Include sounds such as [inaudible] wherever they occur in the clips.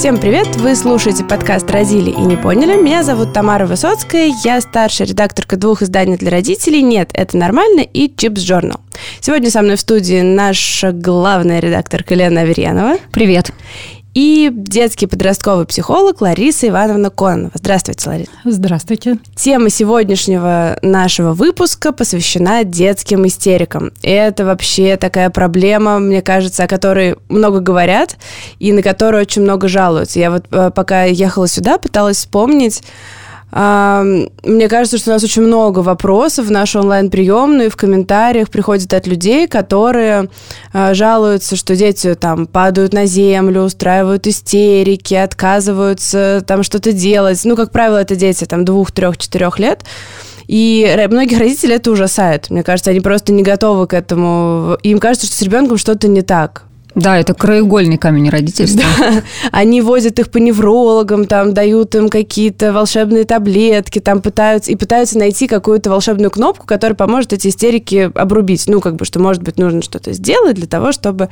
Всем привет! Вы слушаете подкаст «Родили и не поняли». Меня зовут Тамара Высоцкая, я старшая редакторка двух изданий для родителей «Нет, это нормально» и «Чипс Journal. Сегодня со мной в студии наша главная редакторка Лена Аверьянова. Привет и детский подростковый психолог Лариса Ивановна Кононова. Здравствуйте, Лариса. Здравствуйте. Тема сегодняшнего нашего выпуска посвящена детским истерикам. Это вообще такая проблема, мне кажется, о которой много говорят и на которую очень много жалуются. Я вот э, пока ехала сюда, пыталась вспомнить, мне кажется, что у нас очень много вопросов в нашу онлайн-приемную, и в комментариях приходят от людей, которые а, жалуются, что дети там падают на землю, устраивают истерики, отказываются там что-то делать. Ну, как правило, это дети там двух, трех, четырех лет. И многих родителей это ужасает. Мне кажется, они просто не готовы к этому. Им кажется, что с ребенком что-то не так. Да, это краеугольный камень родительства. Да. Они возят их по неврологам, там дают им какие-то волшебные таблетки, там пытаются и пытаются найти какую-то волшебную кнопку, которая поможет эти истерики обрубить. Ну, как бы, что, может быть, нужно что-то сделать для того, чтобы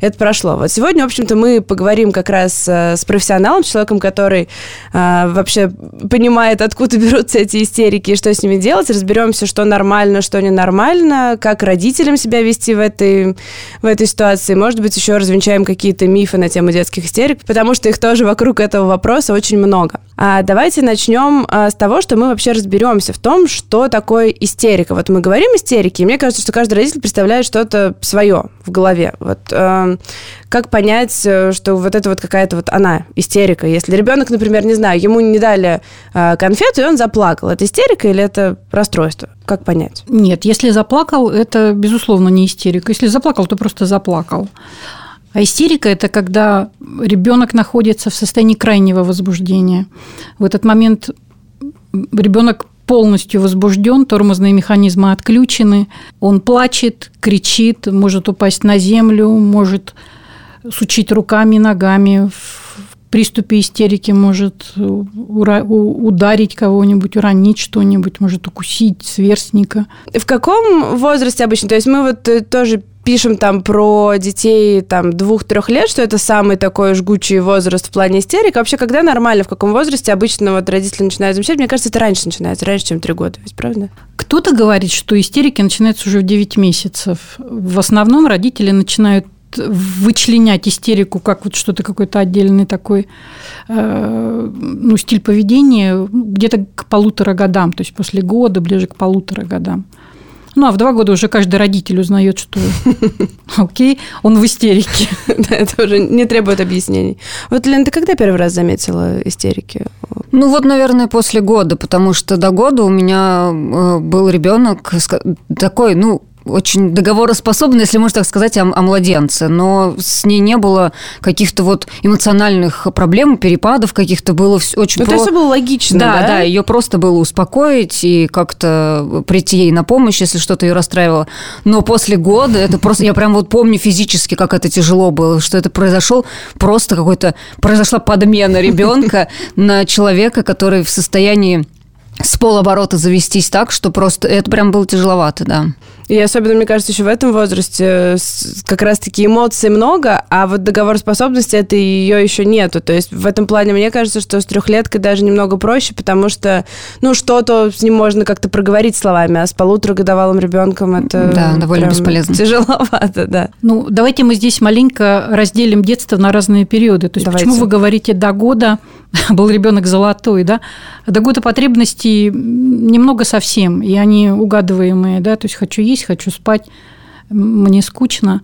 это прошло. Вот сегодня, в общем-то, мы поговорим как раз э, с профессионалом, человеком, который э, вообще понимает, откуда берутся эти истерики и что с ними делать. Разберемся, что нормально, что ненормально, как родителям себя вести в этой, в этой ситуации. Может быть, еще развенчаем какие-то мифы на тему детских истерик, потому что их тоже вокруг этого вопроса очень много. А давайте начнем а, с того, что мы вообще разберемся в том, что такое истерика. Вот мы говорим истерики, и мне кажется, что каждый родитель представляет что-то свое в голове. Вот э, как понять, э, что вот это вот какая-то вот она, истерика? Если ребенок, например, не знаю, ему не дали э, конфету, и он заплакал, это истерика или это расстройство? Как понять? Нет, если заплакал, это, безусловно, не истерика. Если заплакал, то просто заплакал. А истерика – это когда ребенок находится в состоянии крайнего возбуждения. В этот момент ребенок полностью возбужден, тормозные механизмы отключены, он плачет, кричит, может упасть на землю, может сучить руками, ногами, в приступе истерики может ударить кого-нибудь, уронить что-нибудь, может укусить сверстника. В каком возрасте обычно? То есть мы вот э, тоже пишем там про детей там двух-трех лет, что это самый такой жгучий возраст в плане истерик. Вообще, когда нормально, в каком возрасте обычно вот родители начинают замечать? Мне кажется, это раньше начинается, раньше, чем три года, ведь правда? Кто-то говорит, что истерики начинаются уже в 9 месяцев. В основном родители начинают вычленять истерику как вот что-то какой-то отдельный такой э, ну, стиль поведения где-то к полутора годам, то есть после года, ближе к полутора годам. Ну, а в два года уже каждый родитель узнает, что [laughs] окей, он в истерике. [laughs] Да, это уже не требует объяснений. Вот, Лен, ты когда первый раз заметила истерики? Ну, вот, наверное, после года, потому что до года у меня э, был ребенок такой, ну, очень договороспособна, если можно так сказать, о, о младенце, но с ней не было каких-то вот эмоциональных проблем, перепадов каких-то, было все очень... Ну, про... это было логично, да? Да, да, ее просто было успокоить и как-то прийти ей на помощь, если что-то ее расстраивало. Но после года это просто... Я прям вот помню физически, как это тяжело было, что это произошел просто какой-то... Произошла подмена ребенка на человека, который в состоянии с полоборота завестись так, что просто это прям было тяжеловато, да. И особенно, мне кажется, еще в этом возрасте как раз-таки эмоций много, а вот договороспособности это ее еще нету. То есть в этом плане мне кажется, что с трехлеткой даже немного проще, потому что, ну, что-то с ним можно как-то проговорить словами, а с полуторагодовалым ребенком это да, довольно бесполезно. Тяжеловато, да. Ну, давайте мы здесь маленько разделим детство на разные периоды. То есть давайте. почему вы говорите до года [laughs] был ребенок золотой, да? До года потребностей немного совсем, и они угадываемые, да, то есть хочу есть, хочу спать, мне скучно.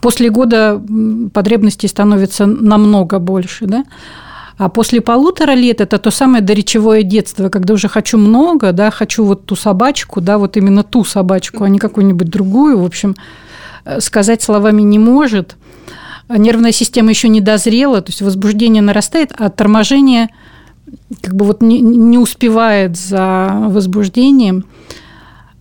После года потребностей становится намного больше, да? А после полутора лет это то самое доречевое детство, когда уже хочу много, да, хочу вот ту собачку, да, вот именно ту собачку, а не какую-нибудь другую, в общем, э, сказать словами не может. Нервная система еще не дозрела, то есть возбуждение нарастает, а торможение как бы вот не, не успевает за возбуждением.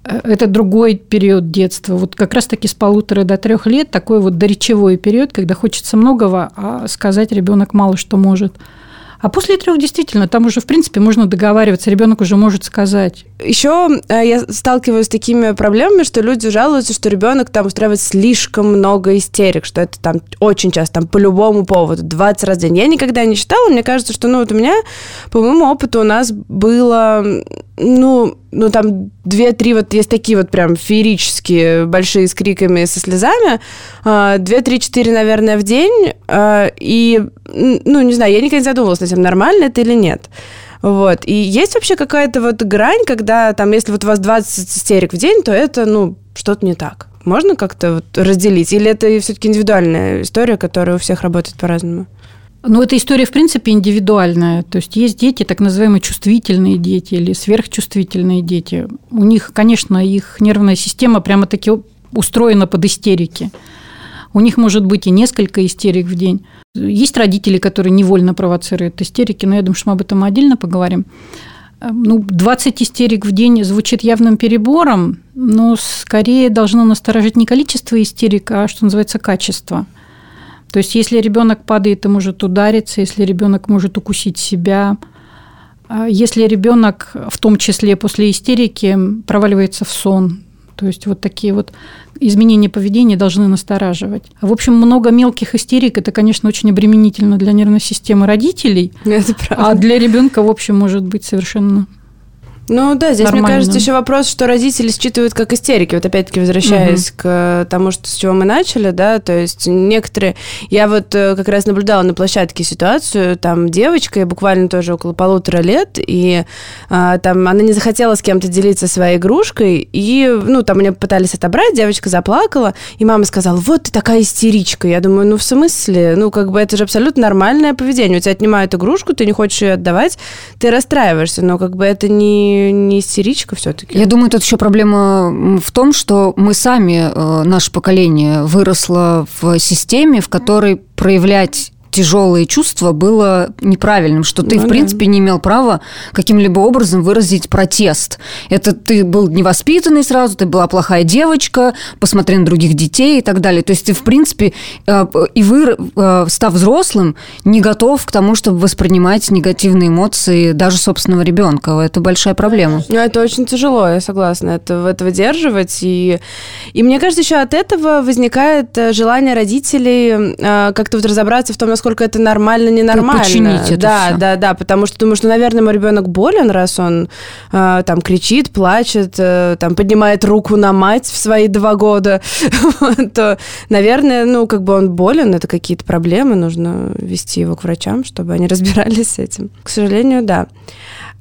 Э, это другой период детства. Вот как раз-таки с полутора до трех лет такой вот доречевой период, когда хочется многого, а сказать ребенок мало что может. А после трех действительно, там уже, в принципе, можно договариваться, ребенок уже может сказать. Еще э, я сталкиваюсь с такими проблемами, что люди жалуются, что ребенок там устраивает слишком много истерик, что это там очень часто, там по любому поводу, 20 раз в день. Я никогда не считала, мне кажется, что, ну, вот у меня, по моему опыту, у нас было, ну, ну, там две-три вот есть такие вот прям феерические, большие с криками, со слезами, а, две-три-четыре, наверное, в день, а, и, ну, не знаю, я никогда не задумывалась над тем, нормально это или нет. Вот. И есть вообще какая-то вот грань, когда там, если вот у вас 20 истерик в день, то это, ну, что-то не так. Можно как-то вот разделить? Или это все-таки индивидуальная история, которая у всех работает по-разному? Ну, эта история, в принципе, индивидуальная. То есть есть дети, так называемые чувствительные дети или сверхчувствительные дети. У них, конечно, их нервная система прямо-таки устроена под истерики. У них может быть и несколько истерик в день. Есть родители, которые невольно провоцируют истерики, но я думаю, что мы об этом отдельно поговорим. Ну, 20 истерик в день звучит явным перебором, но скорее должно насторожить не количество истерик, а, что называется, качество – то есть, если ребенок падает и может удариться, если ребенок может укусить себя, а если ребенок, в том числе после истерики, проваливается в сон, то есть вот такие вот изменения поведения должны настораживать. В общем, много мелких истерик это, конечно, очень обременительно для нервной системы родителей, это правда. а для ребенка, в общем, может быть совершенно ну да, здесь, Нормально. мне кажется, еще вопрос, что родители считывают как истерики. Вот опять-таки возвращаясь угу. к тому, что, с чего мы начали, да, то есть некоторые... Я вот э, как раз наблюдала на площадке ситуацию, там девочка, буквально тоже около полутора лет, и а, там она не захотела с кем-то делиться своей игрушкой, и, ну, там мне пытались отобрать, девочка заплакала, и мама сказала, вот ты такая истеричка. Я думаю, ну, в смысле? Ну, как бы это же абсолютно нормальное поведение. У тебя отнимают игрушку, ты не хочешь ее отдавать, ты расстраиваешься, но как бы это не не, истеричка все-таки? Я думаю, тут еще проблема в том, что мы сами, э, наше поколение, выросло в системе, в которой проявлять тяжелые чувства было неправильным, что ты, ну, в принципе, да. не имел права каким-либо образом выразить протест. Это ты был невоспитанный сразу, ты была плохая девочка, посмотри на других детей и так далее. То есть ты, в принципе, э, и вы, э, став взрослым, не готов к тому, чтобы воспринимать негативные эмоции даже собственного ребенка. Это большая проблема. Ну, это очень тяжело, я согласна, это, это выдерживать. И, и мне кажется, еще от этого возникает э, желание родителей как-то вот разобраться в том, насколько это нормально, ненормально. Починить это Да, все. да, да, потому что думаю, что, наверное, мой ребенок болен, раз он э, там кричит, плачет, э, там поднимает руку на мать в свои два года, [laughs] то, наверное, ну, как бы он болен, это какие-то проблемы, нужно вести его к врачам, чтобы они [laughs] разбирались с этим. К сожалению, да.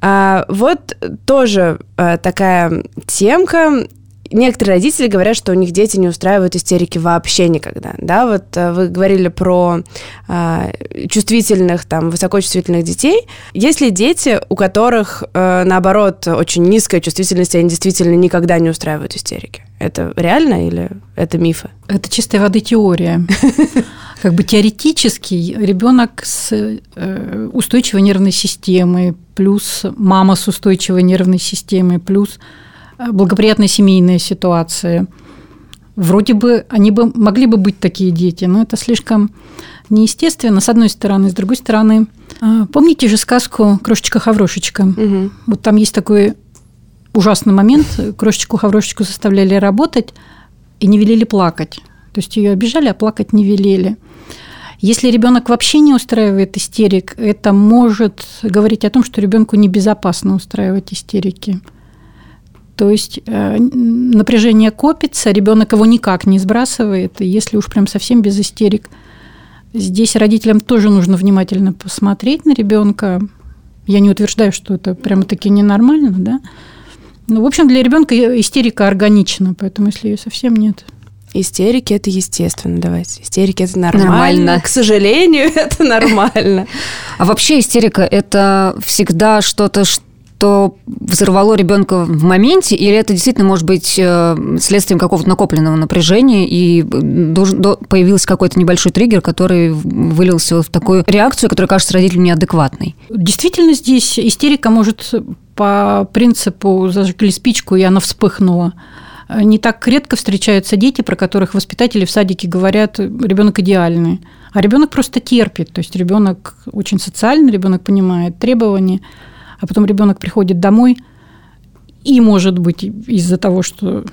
А, вот тоже а, такая темка Некоторые родители говорят, что у них дети не устраивают истерики вообще никогда. Да, вот э, вы говорили про э, чувствительных, там, высокочувствительных детей. Есть ли дети, у которых, э, наоборот, очень низкая чувствительность, и они действительно никогда не устраивают истерики? Это реально или это мифы? Это чистой воды теория. [laughs] Как бы теоретически ребенок с э, устойчивой нервной системой, плюс мама с устойчивой нервной системой, плюс благоприятная семейная ситуация. Вроде бы они бы могли бы быть такие дети, но это слишком неестественно, с одной стороны. С другой стороны, а, помните же сказку «Крошечка-хаврошечка»? Угу. Вот там есть такой ужасный момент. Крошечку-хаврошечку заставляли работать и не велели плакать. То есть ее обижали, а плакать не велели. Если ребенок вообще не устраивает истерик, это может говорить о том, что ребенку небезопасно устраивать истерики. То есть э, напряжение копится, ребенок его никак не сбрасывает, и если уж прям совсем без истерик, здесь родителям тоже нужно внимательно посмотреть на ребенка. Я не утверждаю, что это прямо таки ненормально, да. Ну, в общем, для ребенка истерика органична, поэтому если ее совсем нет. Истерики это естественно, давайте. Истерики это нормально. нормально. К сожалению, [laughs] это нормально. А вообще истерика это всегда что-то, что что взорвало ребенка в моменте, или это действительно может быть э, следствием какого-то накопленного напряжения, и появился какой-то небольшой триггер, который вылился в такую реакцию, которая кажется родителю неадекватной? Действительно, здесь истерика может по принципу зажгли спичку, и она вспыхнула. Не так редко встречаются дети, про которых воспитатели в садике говорят, ребенок идеальный. А ребенок просто терпит. То есть ребенок очень социальный, ребенок понимает требования, а потом ребенок приходит домой, и, может быть, из-за того, что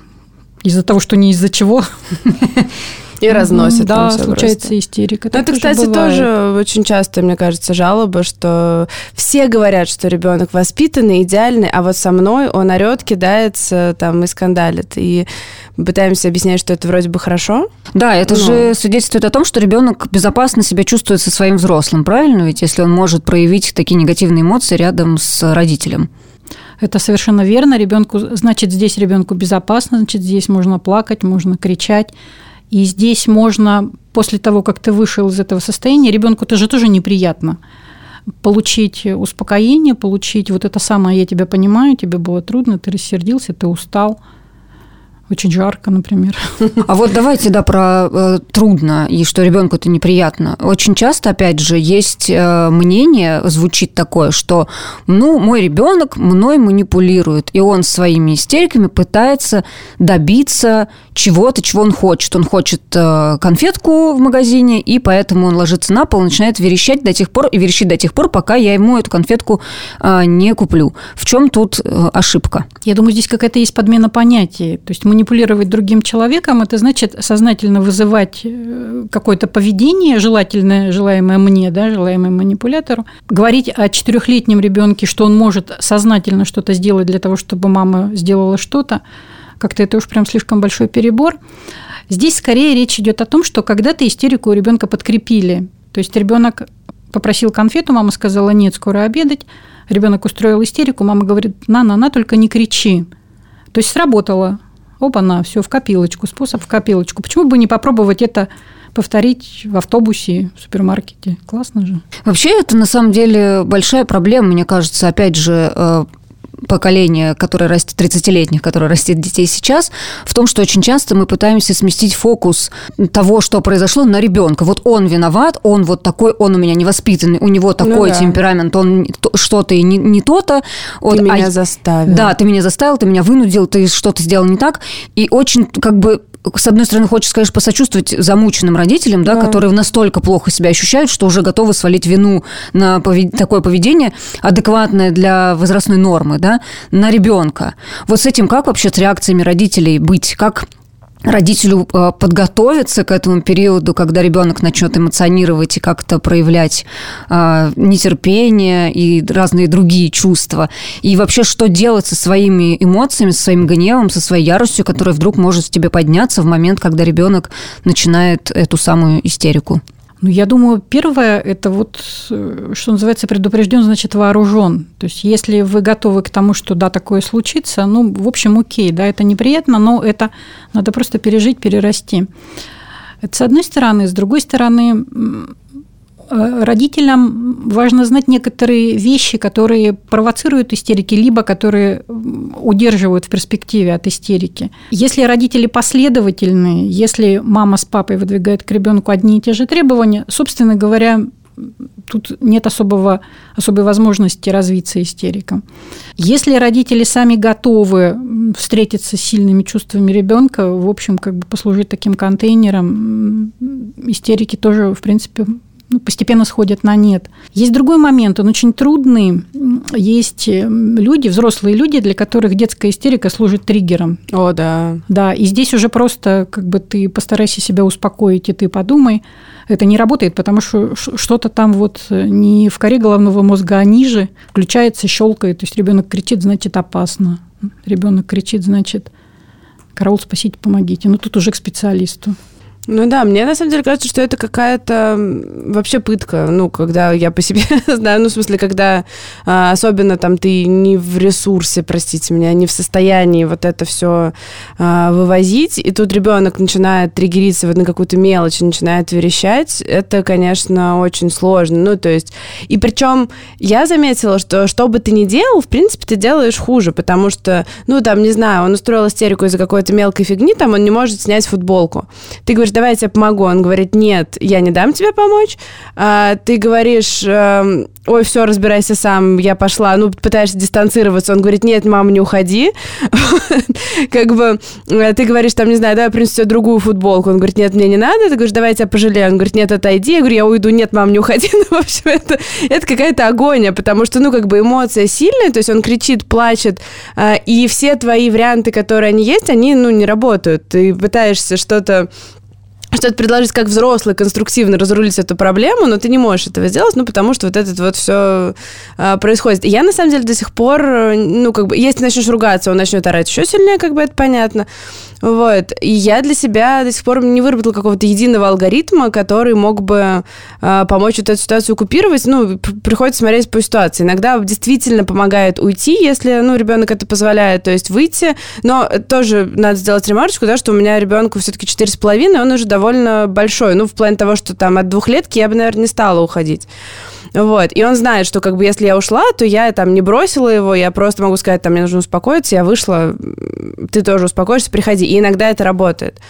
из-за того, что не из-за чего, [laughs] И разносит. Да, случается просто. истерика. Но это, кстати, бывает. тоже очень часто, мне кажется, жалоба, что все говорят, что ребенок воспитанный, идеальный, а вот со мной он орет, кидается там и скандалит. И пытаемся объяснять, что это вроде бы хорошо. Да, это но... же свидетельствует о том, что ребенок безопасно себя чувствует со своим взрослым, правильно? Ведь если он может проявить такие негативные эмоции рядом с родителем. Это совершенно верно. Ребенку, значит, здесь ребенку безопасно, значит, здесь можно плакать, можно кричать. И здесь можно, после того, как ты вышел из этого состояния, ребенку это же тоже неприятно получить успокоение, получить вот это самое «я тебя понимаю, тебе было трудно, ты рассердился, ты устал», очень жарко, например. А вот давайте, да, про э, трудно и что ребенку это неприятно. Очень часто, опять же, есть э, мнение, звучит такое, что, ну, мой ребенок мной манипулирует, и он своими истериками пытается добиться чего-то, чего он хочет. Он хочет э, конфетку в магазине, и поэтому он ложится на пол, начинает верещать до тех пор, и верещит до тех пор, пока я ему эту конфетку э, не куплю. В чем тут э, ошибка? Я думаю, здесь какая-то есть подмена понятий. То есть мы манипулировать другим человеком, это значит сознательно вызывать э, какое-то поведение, желательное, желаемое мне, да, желаемое манипулятору. Говорить о четырехлетнем ребенке, что он может сознательно что-то сделать для того, чтобы мама сделала что-то, как-то это уж прям слишком большой перебор. Здесь скорее речь идет о том, что когда-то истерику у ребенка подкрепили. То есть ребенок попросил конфету, мама сказала, нет, скоро обедать. Ребенок устроил истерику, мама говорит, на, на, на, только не кричи. То есть сработало. Опа-на, все в копилочку, способ в копилочку. Почему бы не попробовать это повторить в автобусе, в супермаркете? Классно же. Вообще это на самом деле большая проблема, мне кажется, опять же, поколения, которое растет, 30-летних, которое растет детей сейчас, в том, что очень часто мы пытаемся сместить фокус того, что произошло, на ребенка. Вот он виноват, он вот такой, он у меня невоспитанный, у него ну такой ну, да. темперамент, он что-то и не, не то-то. Вот, ты меня а, заставил. Да, ты меня заставил, ты меня вынудил, ты что-то сделал не так. И очень как бы с одной стороны, хочется, конечно, посочувствовать замученным родителям, да, да. которые настолько плохо себя ощущают, что уже готовы свалить вину на повед... такое поведение, адекватное для возрастной нормы, да, на ребенка. Вот с этим как вообще с реакциями родителей быть? Как родителю э, подготовиться к этому периоду, когда ребенок начнет эмоционировать и как-то проявлять э, нетерпение и разные другие чувства. И вообще, что делать со своими эмоциями, со своим гневом, со своей яростью, которая вдруг может в тебе подняться в момент, когда ребенок начинает эту самую истерику. Ну, я думаю, первое – это вот, э, что называется, предупрежден, значит, вооружен. То есть, если вы готовы к тому, что, да, такое случится, ну, в общем, окей, да, это неприятно, но это надо просто пережить, перерасти. Это с одной стороны. С другой стороны, родителям важно знать некоторые вещи, которые провоцируют истерики, либо которые удерживают в перспективе от истерики. Если родители последовательные, если мама с папой выдвигают к ребенку одни и те же требования, собственно говоря, тут нет особого, особой возможности развиться истериком. Если родители сами готовы встретиться с сильными чувствами ребенка, в общем, как бы послужить таким контейнером, истерики тоже, в принципе, ну, постепенно сходят на нет. Есть другой момент, он очень трудный. Есть э, люди, взрослые люди, для которых детская истерика служит триггером. О, да. Да, и здесь уже просто как бы ты постарайся себя успокоить, и ты подумай. Это не работает, потому что что-то там вот не в коре головного мозга, а ниже включается, щелкает. То есть ребенок кричит, значит опасно. Ребенок кричит, значит караул, спасите, помогите. Ну тут уже к специалисту. Ну да, мне на самом деле кажется, что это какая-то вообще пытка, ну, когда я по себе [laughs] знаю, ну, в смысле, когда а, особенно там ты не в ресурсе, простите меня, не в состоянии вот это все а, вывозить, и тут ребенок начинает триггериться вот на какую-то мелочь, начинает верещать, это, конечно, очень сложно, ну, то есть, и причем я заметила, что что бы ты ни делал, в принципе, ты делаешь хуже, потому что, ну, там, не знаю, он устроил истерику из-за какой-то мелкой фигни, там, он не может снять футболку. Ты говоришь, давай я тебе помогу. Он говорит, нет, я не дам тебе помочь. А, ты говоришь, эм, ой, все, разбирайся сам, я пошла. Ну, пытаешься дистанцироваться. Он говорит, нет, мама, не уходи. [laughs] Как бы э, ты говоришь, там, не знаю, давай принесу тебе другую футболку. Он говорит, нет, мне не надо. Ты говоришь, давай я тебя пожалею. Он говорит, нет, отойди. Я говорю, я уйду. Нет, мам, не уходи. [laughs] Ну, в общем, это, это какая-то агония, потому что, ну, как бы эмоция сильная, то есть он кричит, плачет, э, и все твои варианты, которые они есть, они, ну, не работают. Ты пытаешься что-то что-то предложить как взрослый, конструктивно разрулить эту проблему, но ты не можешь этого сделать, ну, потому что вот это вот все а, происходит. И я, на самом деле, до сих пор, ну, как бы, если начнешь ругаться, он начнет орать еще сильнее, как бы это понятно. Вот. И я для себя до сих пор не выработала какого-то единого алгоритма, который мог бы э, помочь вот эту ситуацию купировать. Ну, приходится смотреть по ситуации. Иногда действительно помогает уйти, если, ну, ребенок это позволяет, то есть выйти. Но тоже надо сделать ремарочку, да, что у меня ребенку все-таки 4,5, он уже довольно большой. Ну, в плане того, что там от двухлетки я бы, наверное, не стала уходить. Вот. И он знает, что как бы если я ушла, то я там не бросила его, я просто могу сказать, там, мне нужно успокоиться, я вышла, ты тоже успокоишься, приходи. И иногда это работает.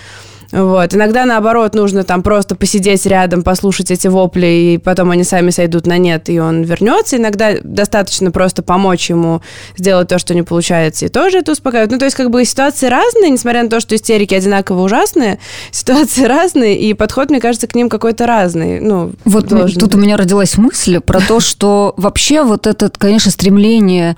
Вот. Иногда, наоборот, нужно там просто посидеть рядом, послушать эти вопли, и потом они сами сойдут на нет, и он вернется. Иногда достаточно просто помочь ему сделать то, что не получается, и тоже это успокаивает. Ну, то есть, как бы ситуации разные, несмотря на то, что истерики одинаково ужасные, [laughs] ситуации разные, и подход, мне кажется, к ним какой-то разный. Ну, вот тут быть. у меня родилась мысль про то, что вообще вот это, конечно, стремление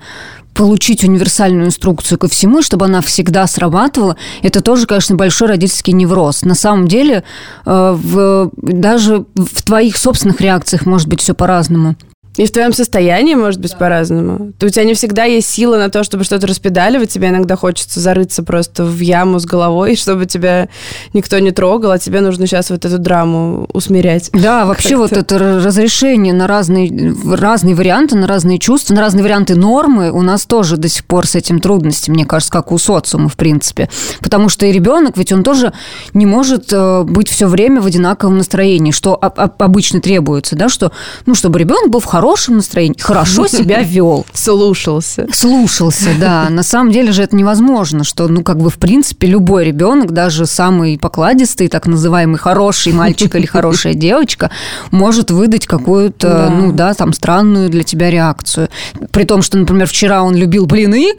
получить универсальную инструкцию ко всему, чтобы она всегда срабатывала, это тоже, конечно, большой родительский невроз. На самом деле, э, в, даже в твоих собственных реакциях может быть все по-разному. И в твоем состоянии может быть по-разному. У тебя не всегда есть сила на то, чтобы что-то распедаливать. Тебе иногда хочется зарыться просто в яму с головой, [laughs] чтобы тебя никто не трогал, а тебе нужно сейчас вот эту драму усмирять. Да, вообще вот это разрешение на разные, разные варианты, на разные чувства, на разные варианты нормы у нас тоже до сих пор с этим трудности, мне кажется, как у социума, в принципе. Потому что и ребенок, ведь он тоже не может э, быть все время в одинаковом настроении, что обычно требуется, да, что, ну, чтобы ребенок был в хорошем хорошем настроении, хорошо [laughs] себя вел. Слушался. Слушался, да. [laughs] На самом деле же это невозможно, что, ну, как бы, в принципе, любой ребенок, даже самый покладистый, так называемый хороший мальчик или хорошая [laughs] девочка, может выдать какую-то, да. ну, да, там, странную для тебя реакцию. При том, что, например, вчера он любил блины,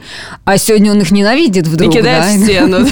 а сегодня он их ненавидит вдруг. И кидает да? в стену,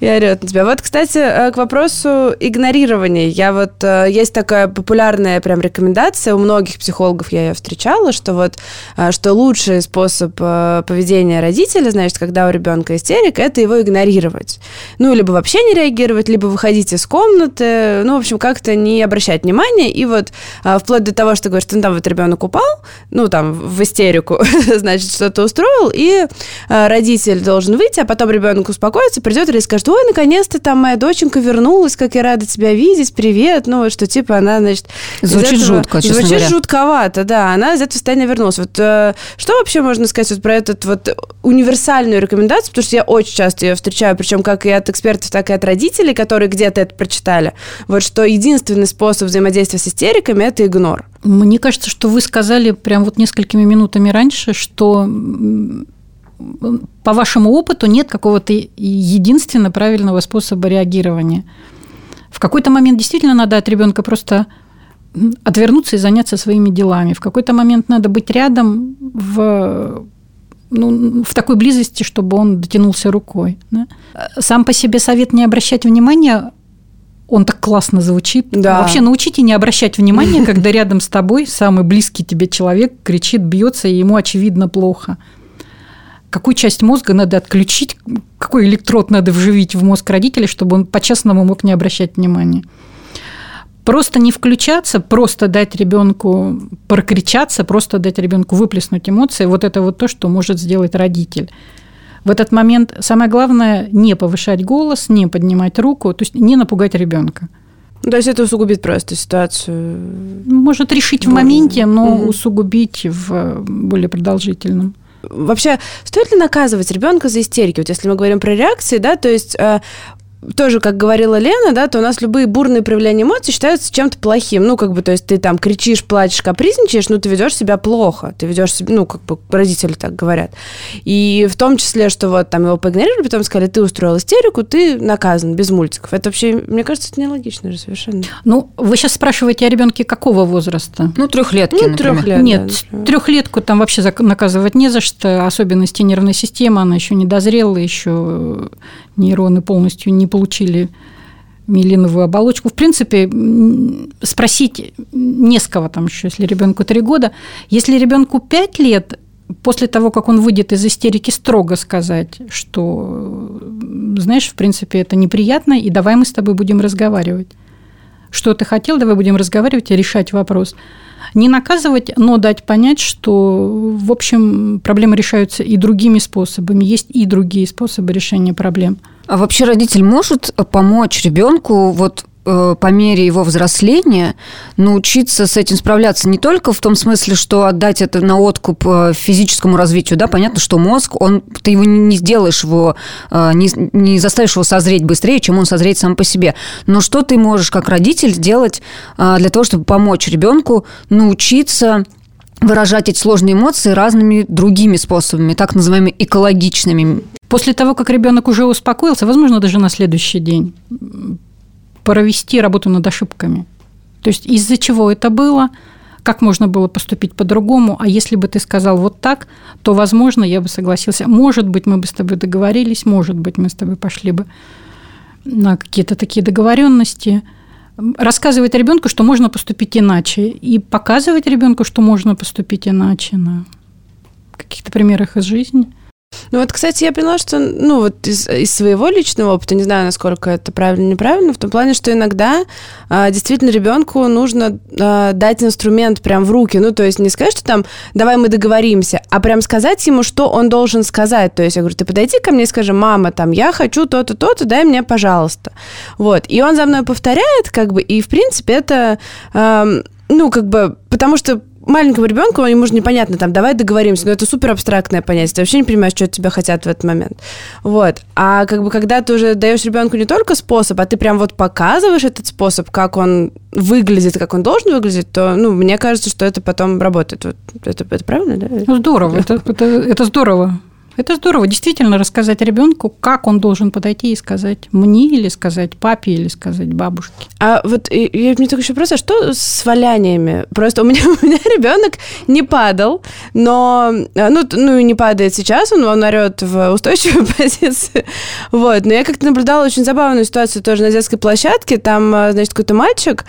И орет на тебя. Вот, кстати, э, к вопросу игнорирования. Я вот... Э, есть такая популярная прям рекомендация у многих психологов я ее встречала, что вот а, что лучший способ а, поведения родителя, значит, когда у ребенка истерик, это его игнорировать. Ну, либо вообще не реагировать, либо выходить из комнаты, ну, в общем, как-то не обращать внимания. И вот а, вплоть до того, что говоришь, ну, там вот ребенок упал, ну, там, в истерику, [laughs] значит, что-то устроил, и родитель должен выйти, а потом ребенок успокоится, придет и скажет, ой, наконец-то там моя доченька вернулась, как я рада тебя видеть, привет, ну, что типа она, значит... Звучит жутко, честно Звучит говоря. жутко жутковато, да. Она из этого состояния вернулась. Вот э, что вообще можно сказать вот про этот вот универсальную рекомендацию, потому что я очень часто ее встречаю, причем как и от экспертов, так и от родителей, которые где-то это прочитали. Вот что единственный способ взаимодействия с истериками – это игнор. Мне кажется, что вы сказали прям вот несколькими минутами раньше, что по вашему опыту нет какого-то единственно правильного способа реагирования. В какой-то момент действительно надо от ребенка просто отвернуться и заняться своими делами. В какой-то момент надо быть рядом в ну, в такой близости, чтобы он дотянулся рукой. Да? Сам по себе совет не обращать внимания, он так классно звучит. Да. Вообще научите не обращать внимания, [laughs] когда рядом с тобой самый близкий тебе человек кричит, бьется, и ему очевидно плохо. Какую часть мозга надо отключить, какой электрод надо вживить в мозг родителя, чтобы он по-честному мог не обращать внимания. Просто не включаться, просто дать ребенку прокричаться, просто дать ребенку выплеснуть эмоции, вот это вот то, что может сделать родитель. В этот момент самое главное не повышать голос, не поднимать руку, то есть не напугать ребенка. То есть это усугубит просто ситуацию. Может решить в моменте, но угу. усугубить в более продолжительном. Вообще, стоит ли наказывать ребенка за истерики? Вот если мы говорим про реакции, да, то есть э, тоже, как говорила Лена, да, то у нас любые бурные проявления эмоций считаются чем-то плохим. Ну, как бы, то есть ты там кричишь, плачешь, капризничаешь, ну, ты ведешь себя плохо. Ты ведешь себя, ну, как бы родители так говорят. И в том числе, что вот там его поигнорировали, потом сказали, ты устроил истерику, ты наказан без мультиков. Это вообще, мне кажется, это нелогично же совершенно. Ну, вы сейчас спрашиваете о ребенке какого возраста? Ну, трехлетки, Ну, трех лет. Нет, да, трехлетку там вообще наказывать не за что, особенности нервной системы, она еще не дозрела, еще нейроны полностью не получили миелиновую оболочку. В принципе, спросить не с кого там еще, если ребенку 3 года. Если ребенку 5 лет, после того, как он выйдет из истерики, строго сказать, что, знаешь, в принципе, это неприятно, и давай мы с тобой будем разговаривать. Что ты хотел, давай будем разговаривать и решать вопрос. Не наказывать, но дать понять, что, в общем, проблемы решаются и другими способами. Есть и другие способы решения проблем. А вообще родитель может помочь ребенку вот Э, по мере его взросления научиться с этим справляться не только в том смысле, что отдать это на откуп э, физическому развитию, да, понятно, что мозг, он, ты его не сделаешь его, э, не, не заставишь его созреть быстрее, чем он созреет сам по себе. Но что ты можешь как родитель сделать для того, чтобы помочь ребенку научиться выражать эти сложные эмоции разными другими способами, так называемыми экологичными. После того, как ребенок уже успокоился, возможно, даже на следующий день провести работу над ошибками. То есть из-за чего это было, как можно было поступить по-другому, а если бы ты сказал вот так, то, возможно, я бы согласился. Может быть, мы бы с тобой договорились, может быть, мы с тобой пошли бы на какие-то такие договоренности. Рассказывать ребенку, что можно поступить иначе, и показывать ребенку, что можно поступить иначе на каких-то примерах из жизни – ну вот, кстати, я поняла, что, ну вот из, из своего личного опыта, не знаю, насколько это правильно неправильно, в том плане, что иногда а, действительно ребенку нужно а, дать инструмент прям в руки, ну то есть не сказать, что там давай мы договоримся, а прям сказать ему, что он должен сказать. То есть я говорю, ты подойди ко мне и скажи, мама, там, я хочу то-то, то-то, дай мне, пожалуйста. Вот. И он за мной повторяет, как бы, и в принципе это, э, ну как бы, потому что маленькому ребенку, ему же непонятно, там, давай договоримся, но это супер абстрактное понятие, ты вообще не понимаешь, что от тебя хотят в этот момент. Вот. А как бы когда ты уже даешь ребенку не только способ, а ты прям вот показываешь этот способ, как он выглядит, как он должен выглядеть, то, ну, мне кажется, что это потом работает. Вот это, это правильно, да? Здорово, это, это, это здорово. Это здорово, действительно рассказать ребенку, как он должен подойти и сказать мне или сказать папе или сказать бабушке. А вот и, мне только еще вопрос, а что с валяниями? Просто у меня, [laughs] у меня ребенок не падал, но а, ну, ну не падает сейчас, он, он орет в устойчивой [laughs] позиции. Вот, но я как-то наблюдала очень забавную ситуацию тоже на детской площадке. Там, а, значит, какой-то мальчик,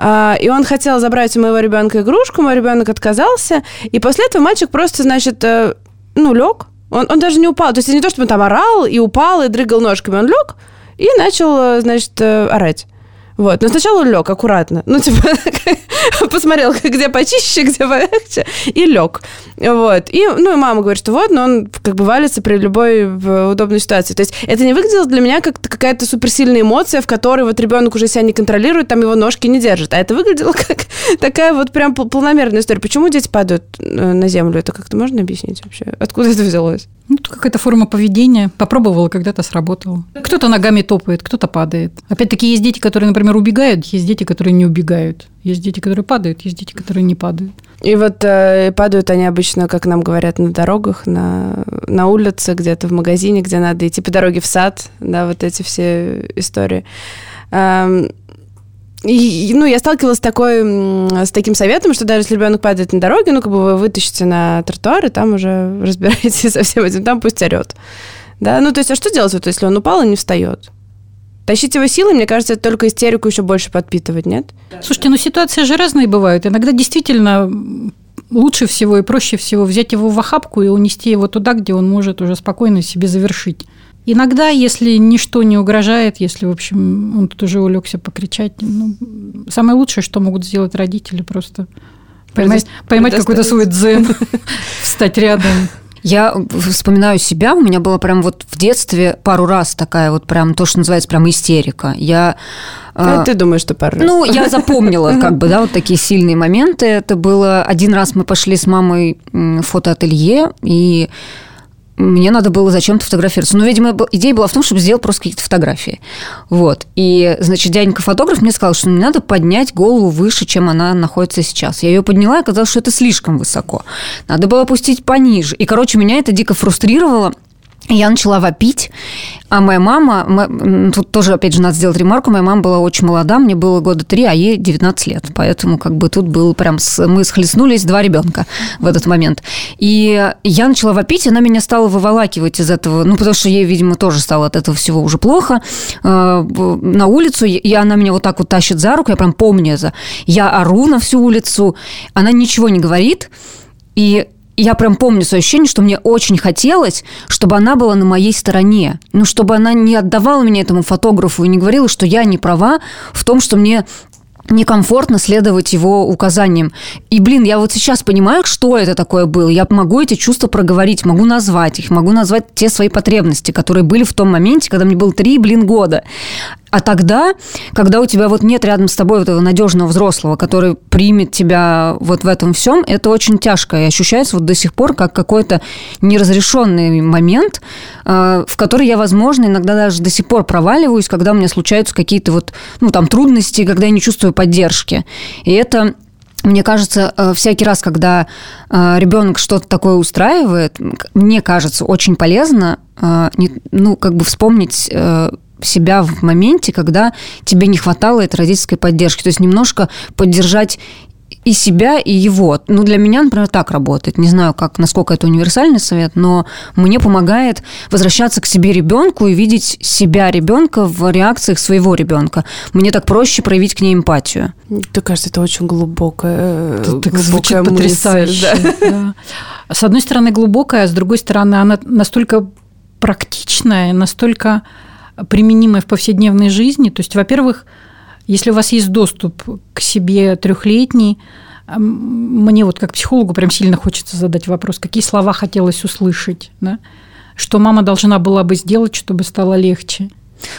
и он хотел забрать у моего ребенка игрушку, мой ребенок отказался, и после этого мальчик просто, значит, э, ну, лег, он, он даже не упал. То есть не то, чтобы он там орал и упал, и дрыгал ножками. Он лег и начал, э, значит, э, орать. Вот. Но сначала лег аккуратно. Ну, типа, [laughs] посмотрел, где почище, где полегче, и лег. Вот. И, ну, и мама говорит, что вот, но он как бы валится при любой удобной ситуации. То есть это не выглядело для меня как какая-то суперсильная эмоция, в которой вот ребенок уже себя не контролирует, там его ножки не держит. А это выглядело [laughs] как такая вот прям полномерная история. Почему дети падают э, на землю? Это как-то можно объяснить вообще? Откуда это взялось? Ну, это какая-то форма поведения. Попробовала, когда-то сработала. Кто-то ногами топает, кто-то падает. Опять-таки есть дети, которые, например, убегают, есть дети, которые не убегают. Есть дети, которые падают, есть дети, которые не падают. И вот э, падают они обычно, как нам говорят, на дорогах, на, на улице, где-то в магазине, где надо идти по дороге в сад, да, вот эти все истории. Эм, и, ну, я сталкивалась с, такой, с таким советом, что даже если ребенок падает на дороге, ну, как бы вы вытащите на тротуар, и там уже [laughs] разбираетесь со всем этим, там пусть орет. Да, ну, то есть, а что делать, вот, если он упал и не встает? Тащить его силой, мне кажется, это только истерику еще больше подпитывать, нет? Слушайте, ну ситуации же разные бывают. Иногда действительно лучше всего и проще всего взять его в охапку и унести его туда, где он может уже спокойно себе завершить. Иногда, если ничто не угрожает, если, в общем, он тут уже улегся покричать, ну, самое лучшее, что могут сделать родители, просто поймать, поймать какой-то свой дзен, встать рядом. Я вспоминаю себя, у меня была прям вот в детстве пару раз такая вот прям то, что называется прям истерика. Я а, ты думаешь, что пару раз? Ну, я запомнила как бы, [laughs] да, вот такие сильные моменты. Это было один раз мы пошли с мамой в фотоателье, и мне надо было зачем-то фотографироваться. Но, видимо, идея была в том, чтобы сделать просто какие-то фотографии. Вот. И, значит, дяденька-фотограф мне сказал, что мне надо поднять голову выше, чем она находится сейчас. Я ее подняла, и оказалось, что это слишком высоко. Надо было опустить пониже. И, короче, меня это дико фрустрировало. Я начала вопить, а моя мама, тут тоже, опять же, надо сделать ремарку, моя мама была очень молода, мне было года три, а ей 19 лет, поэтому как бы тут был прям, мы схлестнулись, два ребенка в этот момент. И я начала вопить, она меня стала выволакивать из этого, ну, потому что ей, видимо, тоже стало от этого всего уже плохо, э, на улицу, и она меня вот так вот тащит за руку, я прям помню это. Я ору на всю улицу, она ничего не говорит, и я прям помню свое ощущение, что мне очень хотелось, чтобы она была на моей стороне. Ну, чтобы она не отдавала меня этому фотографу и не говорила, что я не права в том, что мне некомфортно следовать его указаниям. И, блин, я вот сейчас понимаю, что это такое было. Я могу эти чувства проговорить, могу назвать их, могу назвать те свои потребности, которые были в том моменте, когда мне было три, блин, года. А тогда, когда у тебя вот нет рядом с тобой вот этого надежного взрослого, который примет тебя вот в этом всем, это очень тяжко и ощущается вот до сих пор как какой-то неразрешенный момент, э, в который я, возможно, иногда даже до сих пор проваливаюсь, когда у меня случаются какие-то вот, ну, там, трудности, когда я не чувствую поддержки. И это мне кажется, э, всякий раз, когда э, ребенок что-то такое устраивает, мне кажется, очень полезно, ну, как бы вспомнить себя в моменте, когда тебе не хватало этой родительской поддержки. То есть немножко поддержать и себя, и его. Ну, для меня, например, так работает. Не знаю, как, насколько это универсальный совет, но мне помогает возвращаться к себе ребенку и видеть себя ребенка в реакциях своего ребенка. Мне так проще проявить к ней эмпатию. Мне кажется, это очень глубокая, это глубокая мысль. потрясающе. Да. Да. [laughs] С одной стороны, глубокая, а с другой стороны, она настолько практичная, настолько применимое в повседневной жизни. То есть, во-первых, если у вас есть доступ к себе трехлетний, мне вот как психологу прям сильно хочется задать вопрос, какие слова хотелось услышать, да? что мама должна была бы сделать, чтобы стало легче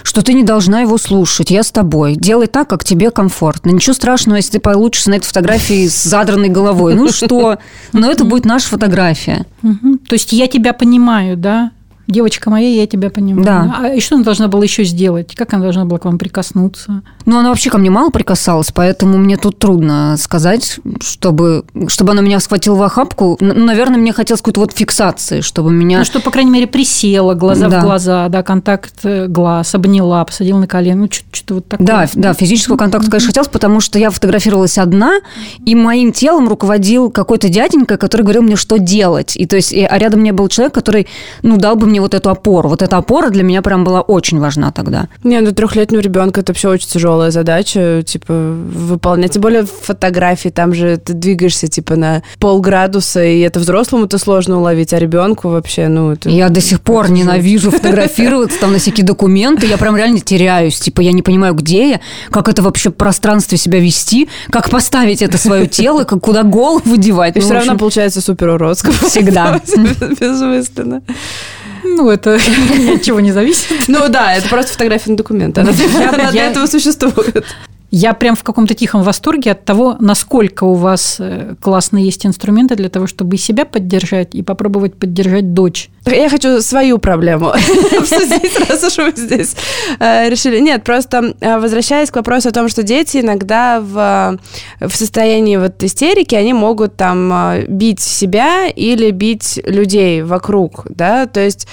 что ты не должна его слушать, я с тобой. Делай так, как тебе комфортно. Ничего страшного, если ты получишься на этой фотографии с задранной головой. Ну что? Но это будет наша фотография. То есть я тебя понимаю, да? Девочка моя, я тебя понимаю. Да. А и что она должна была еще сделать? Как она должна была к вам прикоснуться? Ну, она вообще ко мне мало прикасалась, поэтому мне тут трудно сказать, чтобы, чтобы она меня схватила в охапку. Ну, наверное, мне хотелось какой-то вот фиксации, чтобы меня... Ну, что, по крайней мере, присела, глаза да. в глаза, да, контакт э, глаз, обняла, посадила на колено, ну, что-то вот такое. Да, да, физического контакта, конечно, хотелось, потому что я фотографировалась одна, и моим телом руководил какой-то дяденька, который говорил мне, что делать. И то есть, а рядом мне был человек, который, ну, дал бы мне вот эту опору. Вот эта опора для меня прям была очень важна тогда. Не, ну трехлетнего ребенка это вообще очень тяжелая задача, типа, выполнять. Тем более фотографии, там же ты двигаешься, типа, на полградуса, и это взрослому-то сложно уловить, а ребенку вообще, ну... Это... Я до сих пор ненавижу фотографироваться, там, на всякие документы, я прям реально теряюсь, типа, я не понимаю, где я, как это вообще в пространстве себя вести, как поставить это свое тело, как куда голову девать. И ну, все равно получается супер уродского. Всегда. [laughs] Безмысленно. Ну, это ни [laughs] от чего не зависит. Ну да, это просто фотография на документ. Она для этого существует. Я прям в каком-то тихом восторге от того, насколько у вас э, классные есть инструменты для того, чтобы и себя поддержать, и попробовать поддержать дочь. Я хочу свою проблему [laughs] обсудить, раз уж вы здесь э, решили. Нет, просто э, возвращаясь к вопросу о том, что дети иногда в, в состоянии вот истерики, они могут там бить себя или бить людей вокруг, да, то есть,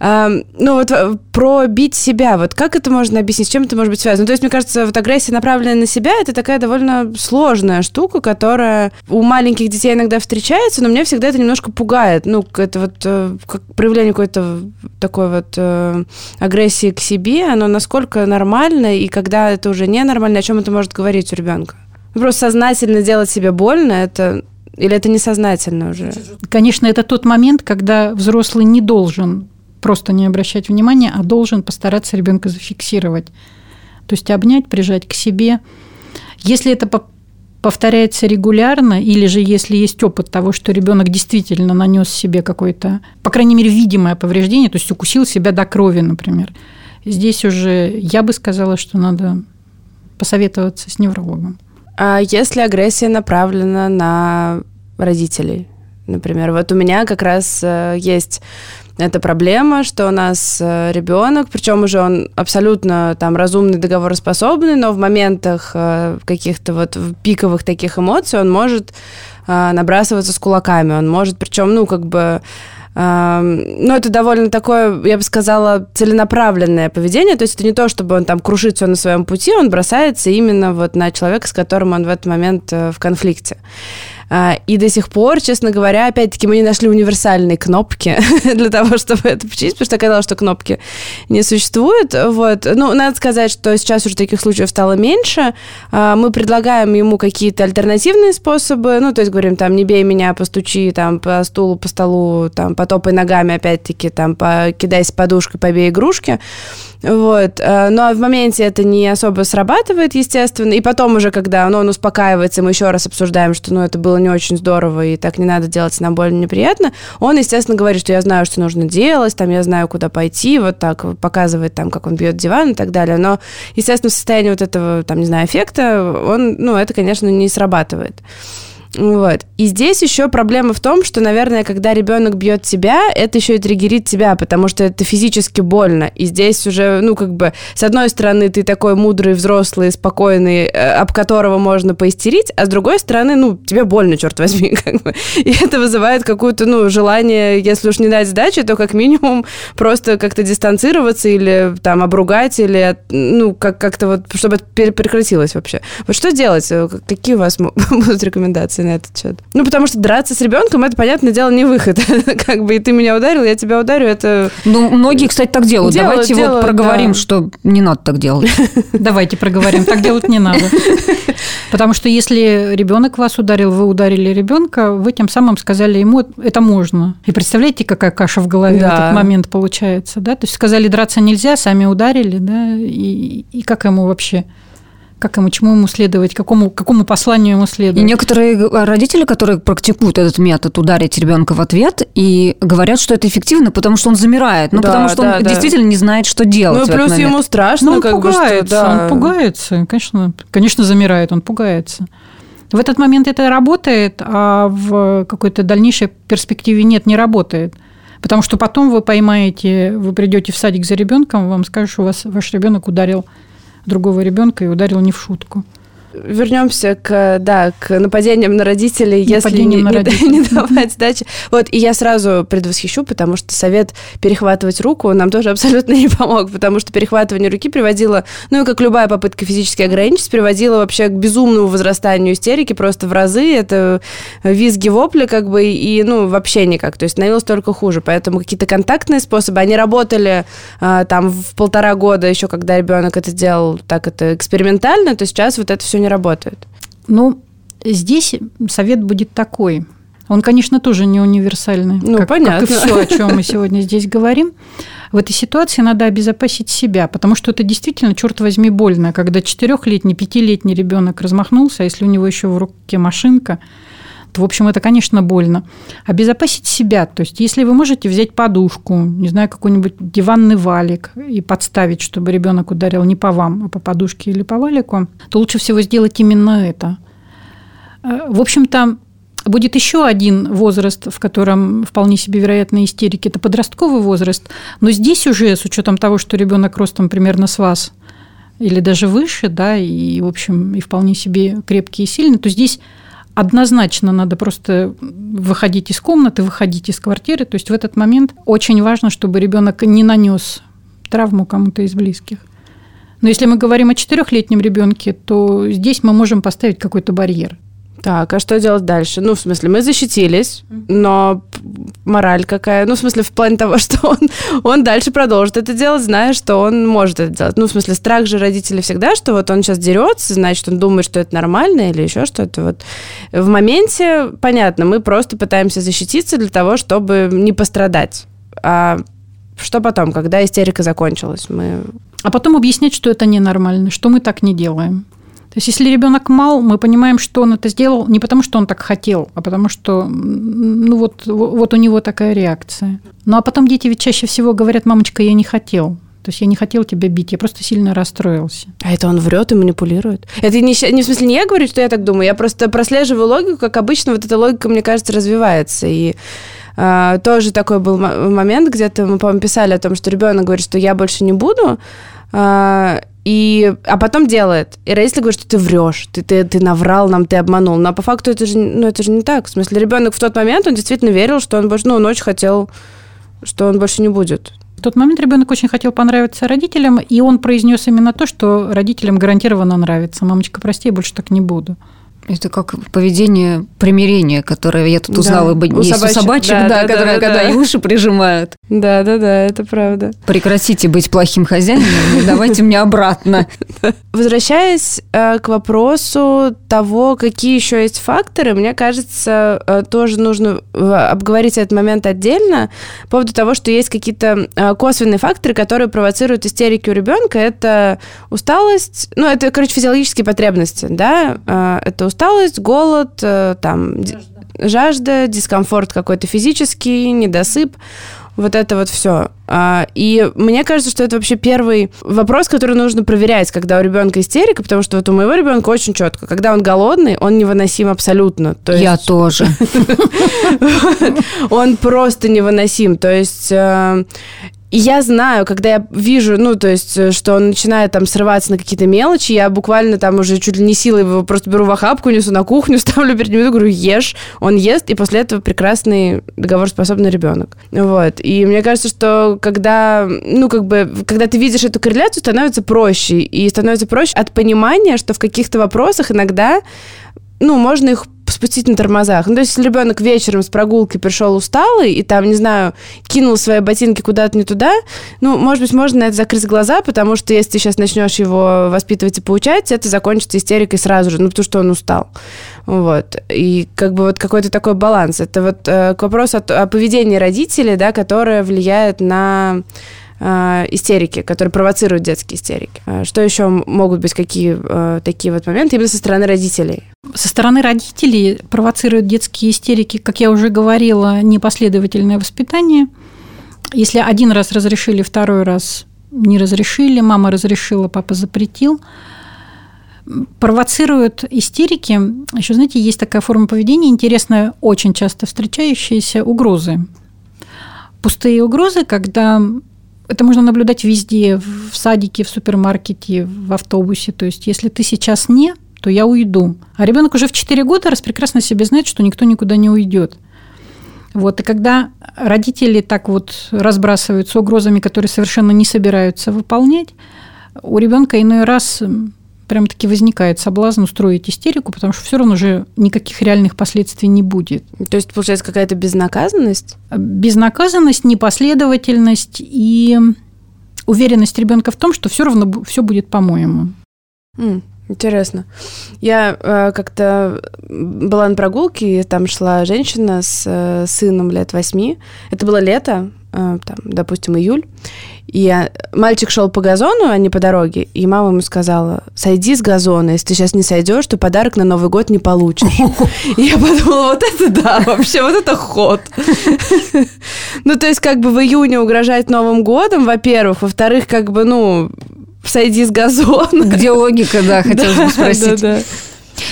ну вот про бить себя, вот как это можно объяснить, с чем это может быть связано? То есть, мне кажется, вот агрессия направленная на себя, это такая довольно сложная штука, которая у маленьких детей иногда встречается, но мне всегда это немножко пугает. Ну, это вот э, как проявление какой-то такой вот э, агрессии к себе, оно насколько нормально, и когда это уже ненормально, о чем это может говорить у ребенка? Просто сознательно делать себе больно, это или это несознательно уже? Конечно, это тот момент, когда взрослый не должен просто не обращать внимания, а должен постараться ребенка зафиксировать. То есть обнять, прижать к себе. Если это повторяется регулярно, или же если есть опыт того, что ребенок действительно нанес себе какое-то, по крайней мере, видимое повреждение, то есть укусил себя до крови, например, здесь уже я бы сказала, что надо посоветоваться с неврологом. А если агрессия направлена на родителей? Например, вот у меня как раз э, есть это проблема, что у нас э, ребенок, причем уже он абсолютно там разумный, договороспособный, но в моментах э, каких-то вот пиковых таких эмоций он может э, набрасываться с кулаками, он может, причем, ну, как бы ну, это довольно такое, я бы сказала, целенаправленное поведение. То есть это не то, чтобы он там крушит все на своем пути, он бросается именно вот на человека, с которым он в этот момент в конфликте. А, и до сих пор, честно говоря, опять-таки мы не нашли универсальные кнопки [laughs] для того, чтобы это почистить, потому что оказалось, что кнопки не существует. Вот. Ну, надо сказать, что сейчас уже таких случаев стало меньше. А, мы предлагаем ему какие-то альтернативные способы, ну, то есть говорим, там, не бей меня, постучи, там, по стулу, по столу, там, потопай ногами, опять-таки, там, покидайся подушкой, побей игрушки. Вот. Э, но в моменте это не особо срабатывает, естественно. И потом уже, когда ну, он успокаивается, мы еще раз обсуждаем, что ну, это было не очень здорово, и так не надо делать, нам больно неприятно, он, естественно, говорит, что я знаю, что нужно делать, там, я знаю, куда пойти, вот так показывает, там, как он бьет диван и так далее. Но, естественно, в состоянии вот этого, там, не знаю, эффекта, он, ну, это, конечно, не срабатывает. Вот. И здесь еще проблема в том, что, наверное, когда ребенок бьет тебя, это еще и триггерит тебя, потому что это физически больно. И здесь уже, ну, как бы, с одной стороны, ты такой мудрый, взрослый, спокойный, э, об которого можно поистерить, а с другой стороны, ну, тебе больно, черт возьми, [laughs] как бы. И это вызывает какое-то, ну, желание, если уж не дать сдачи, то как минимум просто как-то дистанцироваться или там обругать, или, ну, как- как-то вот, чтобы это прекратилось вообще. Вот что делать? Какие у вас [laughs] будут рекомендации? Реакции на этот счет. Ну, потому что драться с ребенком, это, понятное дело, не выход. [laughs] как бы, и ты меня ударил, я тебя ударю, это... Ну, многие, кстати, так делают. делают Давайте делают, вот проговорим, да. что не надо так делать. [laughs] Давайте проговорим, так делать не надо. [laughs] Потому что если ребенок вас ударил, вы ударили ребенка, вы тем самым сказали ему, это можно. И представляете, какая каша в голове да. в этот момент получается, да? То есть сказали, драться нельзя, сами ударили, да? И, и как ему вообще? Как ему, чему ему следовать, какому, какому посланию ему следовать. И некоторые родители, которые практикуют этот метод ударить ребенка в ответ, и говорят, что это эффективно, потому что он замирает, ну, да, потому что да, он да. действительно не знает, что делать. Ну, плюс ему страшно, ну, он как пугается, бы, что, да. он пугается, конечно, конечно, замирает, он пугается. В этот момент это работает, а в какой-то дальнейшей перспективе нет, не работает. Потому что потом вы поймаете, вы придете в садик за ребенком, вам скажут, что у вас ваш ребенок ударил другого ребенка и ударил не в шутку вернемся к, да, к нападениям на родителей, если не, на родителей. не, не давать сдачи. Вот, и я сразу предвосхищу, потому что совет перехватывать руку нам тоже абсолютно [laughs] не помог, потому что перехватывание руки приводило, ну и как любая попытка физически ограничить, приводило вообще к безумному возрастанию истерики просто в разы. Это визги, вопли как бы, и, ну, вообще никак. То есть становилось только хуже. Поэтому какие-то контактные способы, они работали а, там в полтора года еще, когда ребенок это делал так это экспериментально, то сейчас вот это все не работает? Ну, здесь совет будет такой. Он, конечно, тоже не универсальный, ну, как, понятно. как и все, о чем мы [laughs] сегодня здесь говорим. В этой ситуации надо обезопасить себя, потому что это действительно, черт возьми, больно, когда четырехлетний, пятилетний ребенок размахнулся, а если у него еще в руке машинка, то, в общем, это, конечно, больно. Обезопасить себя, то есть если вы можете взять подушку, не знаю, какой-нибудь диванный валик и подставить, чтобы ребенок ударил не по вам, а по подушке или по валику, то лучше всего сделать именно это. Э, в общем-то, Будет еще один возраст, в котором вполне себе вероятно истерики. Это подростковый возраст. Но здесь уже, с учетом того, что ребенок ростом примерно с вас или даже выше, да, и, в общем, и вполне себе крепкий и сильный, то здесь однозначно надо просто выходить из комнаты, выходить из квартиры. То есть в этот момент очень важно, чтобы ребенок не нанес травму кому-то из близких. Но если мы говорим о четырехлетнем ребенке, то здесь мы можем поставить какой-то барьер. Так, а что делать дальше? Ну, в смысле, мы защитились, но мораль какая? Ну, в смысле, в плане того, [laughs] что он, он дальше продолжит это делать, зная, что он может это делать. Ну, в смысле, страх же родителей всегда, что вот он сейчас дерется, значит, он думает, что это нормально или еще что-то. Вот. В моменте, понятно, мы просто пытаемся защититься для того, чтобы не пострадать. А что потом, когда истерика закончилась? Мы... А потом объяснять, что это ненормально, что мы так не делаем. То есть, если ребенок мал, мы понимаем, что он это сделал не потому, что он так хотел, а потому что ну вот, вот у него такая реакция. Ну а потом дети ведь чаще всего говорят, мамочка, я не хотел. То есть я не хотел тебя бить, я просто сильно расстроился. А это он врет и манипулирует? Это не, не в смысле не я говорю, что я так думаю, я просто прослеживаю логику, как обычно вот эта логика, мне кажется, развивается. И А, тоже такой был момент, где-то мы, по-моему, писали о том, что ребенок говорит, что я больше не буду, а, и, а потом делает. И родители говорят, что ты врешь, ты, ты, ты наврал нам, ты обманул. Но по факту это же, ну, это же не так. В смысле, ребенок в тот момент, он действительно верил, что он больше, ну, он очень хотел, что он больше не будет. В тот момент ребенок очень хотел понравиться родителям, и он произнес именно то, что родителям гарантированно нравится. Мамочка, прости, я больше так не буду. Это как поведение примирения, которое я тут узнала, да. у собачек, у собачек да, да, да, которое, да, когда да. и уши прижимают. Да, да, да, это правда. Прекратите быть плохим хозяином и давайте мне обратно. Возвращаясь э, к вопросу того, какие еще есть факторы, мне кажется, э, тоже нужно э, обговорить этот момент отдельно по поводу того, что есть какие-то косвенные факторы, которые провоцируют истерики у ребенка. Это усталость, ну, это, короче, физиологические потребности, да, это усталость, голод, э, там, жажда, жажда дискомфорт какой-то физический, недосып. Вот это вот все. А, и мне кажется, что это вообще первый вопрос, который нужно проверять, когда у ребенка истерика, потому что вот у моего ребенка очень четко. Когда он голодный, он невыносим абсолютно. То есть... Я тоже. [laughs] Он просто невыносим. То есть э, и я знаю, когда я вижу, ну, то есть, э, что он начинает там срываться на какие-то мелочи, я буквально там уже чуть ли не силой его просто беру в охапку, несу на кухню, [laughs] ставлю перед ним и говорю, ешь. Он ест, и после этого прекрасный договороспособный ребенок. Вот. И мне кажется, что когда, ну, как бы, когда ты видишь эту корреляцию, становится проще. И становится проще от понимания, что в каких-то вопросах иногда, ну, можно их спустить на тормозах. Ну, то есть, если ребенок вечером с прогулки пришел усталый и там, не знаю, кинул свои ботинки куда-то не туда, ну, может быть, можно на это закрыть глаза, потому что если ты сейчас начнешь его воспитывать и поучать, это закончится истерикой сразу же, ну, потому что он устал. Вот. И как бы вот какой-то такой баланс. Это вот э, к вопросу о, о поведении родителей, да, которое влияет на э, истерики, которые провоцируют детские истерики. Э, что еще могут быть какие э, такие вот моменты именно со стороны родителей? Со стороны родителей провоцируют детские истерики, как я уже говорила, непоследовательное воспитание. Если один раз разрешили, второй раз не разрешили, мама разрешила, папа запретил, провоцируют истерики. Еще, знаете, есть такая форма поведения интересная, очень часто встречающаяся угрозы. Пустые угрозы, когда это можно наблюдать везде, в садике, в супермаркете, в автобусе. То есть, если ты сейчас не, то я уйду. А ребенок уже в 4 года раз прекрасно себе знает, что никто никуда не уйдет. Вот, и когда родители так вот разбрасываются угрозами, которые совершенно не собираются выполнять, у ребенка иной раз прям таки возникает соблазн устроить истерику, потому что все равно уже никаких реальных последствий не будет. То есть, получается, какая-то безнаказанность? Безнаказанность, непоследовательность и уверенность ребенка в том, что все равно все будет по-моему. Mm. Интересно. Я э, как-то была на прогулке, и там шла женщина с э, сыном лет восьми. Это было лето, там, допустим, июль. И я, мальчик шел по газону, а не по дороге, и мама ему сказала, сойди с газона, если ты сейчас не сойдешь, то подарок на Новый год не получишь. [laughs] И я подумала, вот это да, вообще, вот это ход. [laughs] Ну, то есть, как бы в июне угрожать Новым годом, во-первых, во-вторых, как бы, ну, сойди с газона. Где логика, да, хотелось бы [laughs] спросить.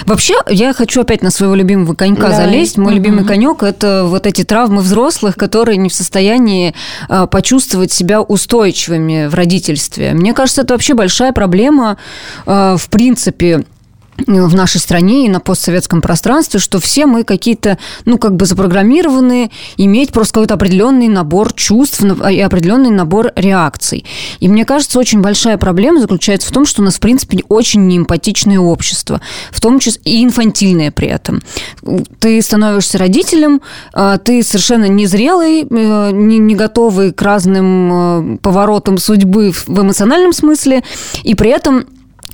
Вообще, я хочу опять на своего любимого конька да. залезть. Мой угу. любимый конек это вот эти травмы взрослых, которые не в состоянии а, почувствовать себя устойчивыми в родительстве. Мне кажется, это вообще большая проблема, а, в принципе, в нашей стране и на постсоветском пространстве, что все мы какие-то, ну, как бы запрограммированы иметь просто какой-то определенный набор чувств и определенный набор реакций. И мне кажется, очень большая проблема заключается в том, что у нас, в принципе, очень неэмпатичное общество, в том числе и инфантильное при этом. Ты становишься родителем, а, ты совершенно незрелый, э, не готовый к разным э, поворотам судьбы в эмоциональном смысле, и при этом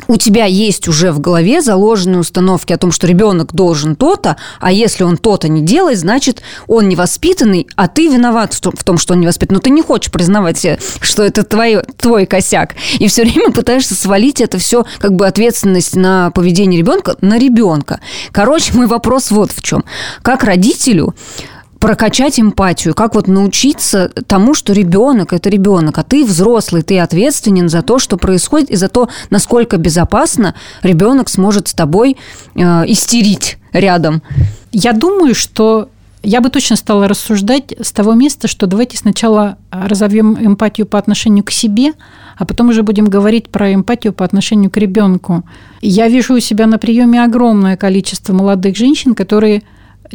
у тебя есть уже в голове заложенные установки о том, что ребенок должен то-то, а если он то-то не делает, значит, он невоспитанный, а ты виноват в том, что он невоспитанный. Но ты не хочешь признавать, что это твой, твой косяк. И все время пытаешься свалить это все, как бы ответственность на поведение ребенка на ребенка. Короче, мой вопрос вот в чем. Как родителю прокачать эмпатию, как вот научиться тому, что ребенок это ребенок, а ты взрослый, ты ответственен за то, что происходит, и за то, насколько безопасно ребенок сможет с тобой э, истерить рядом. Я думаю, что Я бы точно стала рассуждать с того места, что давайте сначала разовьем эмпатию по отношению к себе, а потом уже будем говорить про эмпатию по отношению к ребенку. Я вижу у себя на приеме огромное количество молодых женщин, которые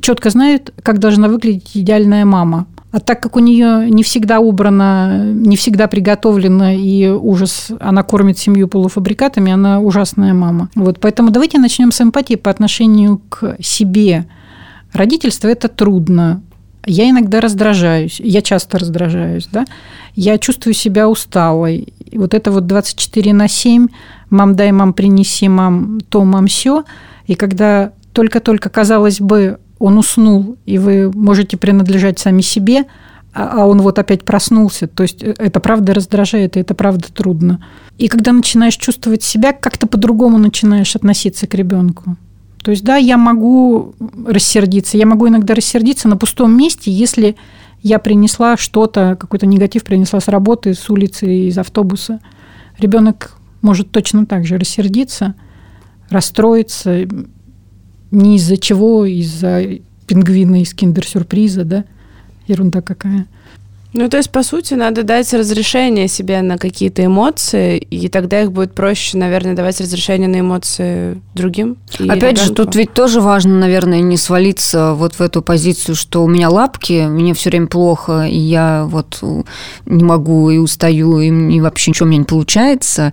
четко знают, как должна выглядеть идеальная мама. А так как у нее не всегда убрано, не всегда приготовлено и ужас, она кормит семью полуфабрикатами, она ужасная мама. Вот, поэтому давайте начнем с эмпатии по отношению к себе. Родительство – это трудно. Я иногда раздражаюсь, я часто раздражаюсь, да. Я чувствую себя усталой. И вот это вот 24 на 7, мам дай, мам принеси, мам то, мам все. И когда только-только, казалось бы, он уснул, и вы можете принадлежать сами себе, а, а он вот опять проснулся. То есть э, это правда раздражает, и это правда трудно. И когда начинаешь чувствовать себя, как-то по-другому начинаешь относиться к ребенку. То есть, да, я могу рассердиться. Я могу иногда рассердиться на пустом месте, если я принесла что-то, какой-то негатив принесла с работы, с улицы, из автобуса. Ребенок может точно так же рассердиться, расстроиться, не из-за чего, из-за пингвина из киндер-сюрприза, да? Ерунда какая. Ну, то есть, по сути, надо дать разрешение себе на какие-то эмоции, и тогда их будет проще, наверное, давать разрешение на эмоции другим. Опять ребенку. же, тут ведь тоже важно, наверное, не свалиться вот в эту позицию, что у меня лапки, мне все время плохо, и я вот не могу, и устаю, и, и вообще ничего у меня не получается.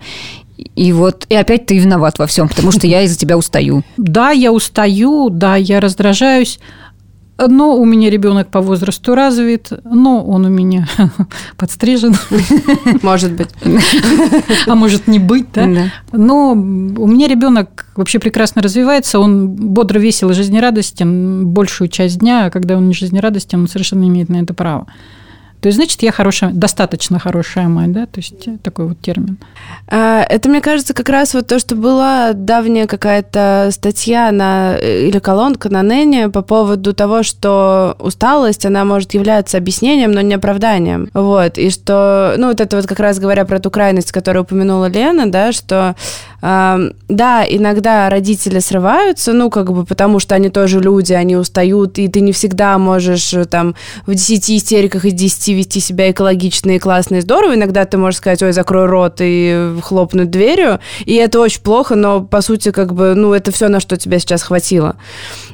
И вот, и опять ты виноват во всем, потому что я из-за тебя устаю. Да, я устаю, да, я раздражаюсь, но у меня ребенок по возрасту развит, но он у меня [laughs] подстрижен. Может быть. А может не быть, да? да. Но у меня ребенок вообще прекрасно развивается, он бодро, весел и жизнерадостен большую часть дня, а когда он не жизнерадостен, он совершенно не имеет на это права. То есть, значит, я хорошая, достаточно хорошая мать, да, то есть такой вот термин. А, это, мне кажется, как раз вот то, что была давняя какая-то статья на, э, или колонка на Нене по поводу того, что усталость, она может являться объяснением, но не оправданием. Вот, и что, ну, вот это вот как раз говоря про ту крайность, которую упомянула Лена, да, что да, иногда родители срываются, ну, как бы, потому что они тоже люди, они устают, и ты не всегда можешь э, там в 10 истериках из 10 вести себя экологично и классно и здорово. Иногда ты можешь сказать, ой, закрой рот и хлопнуть дверью, и это очень плохо, но, по сути, как бы, ну, это все, на что тебя сейчас хватило.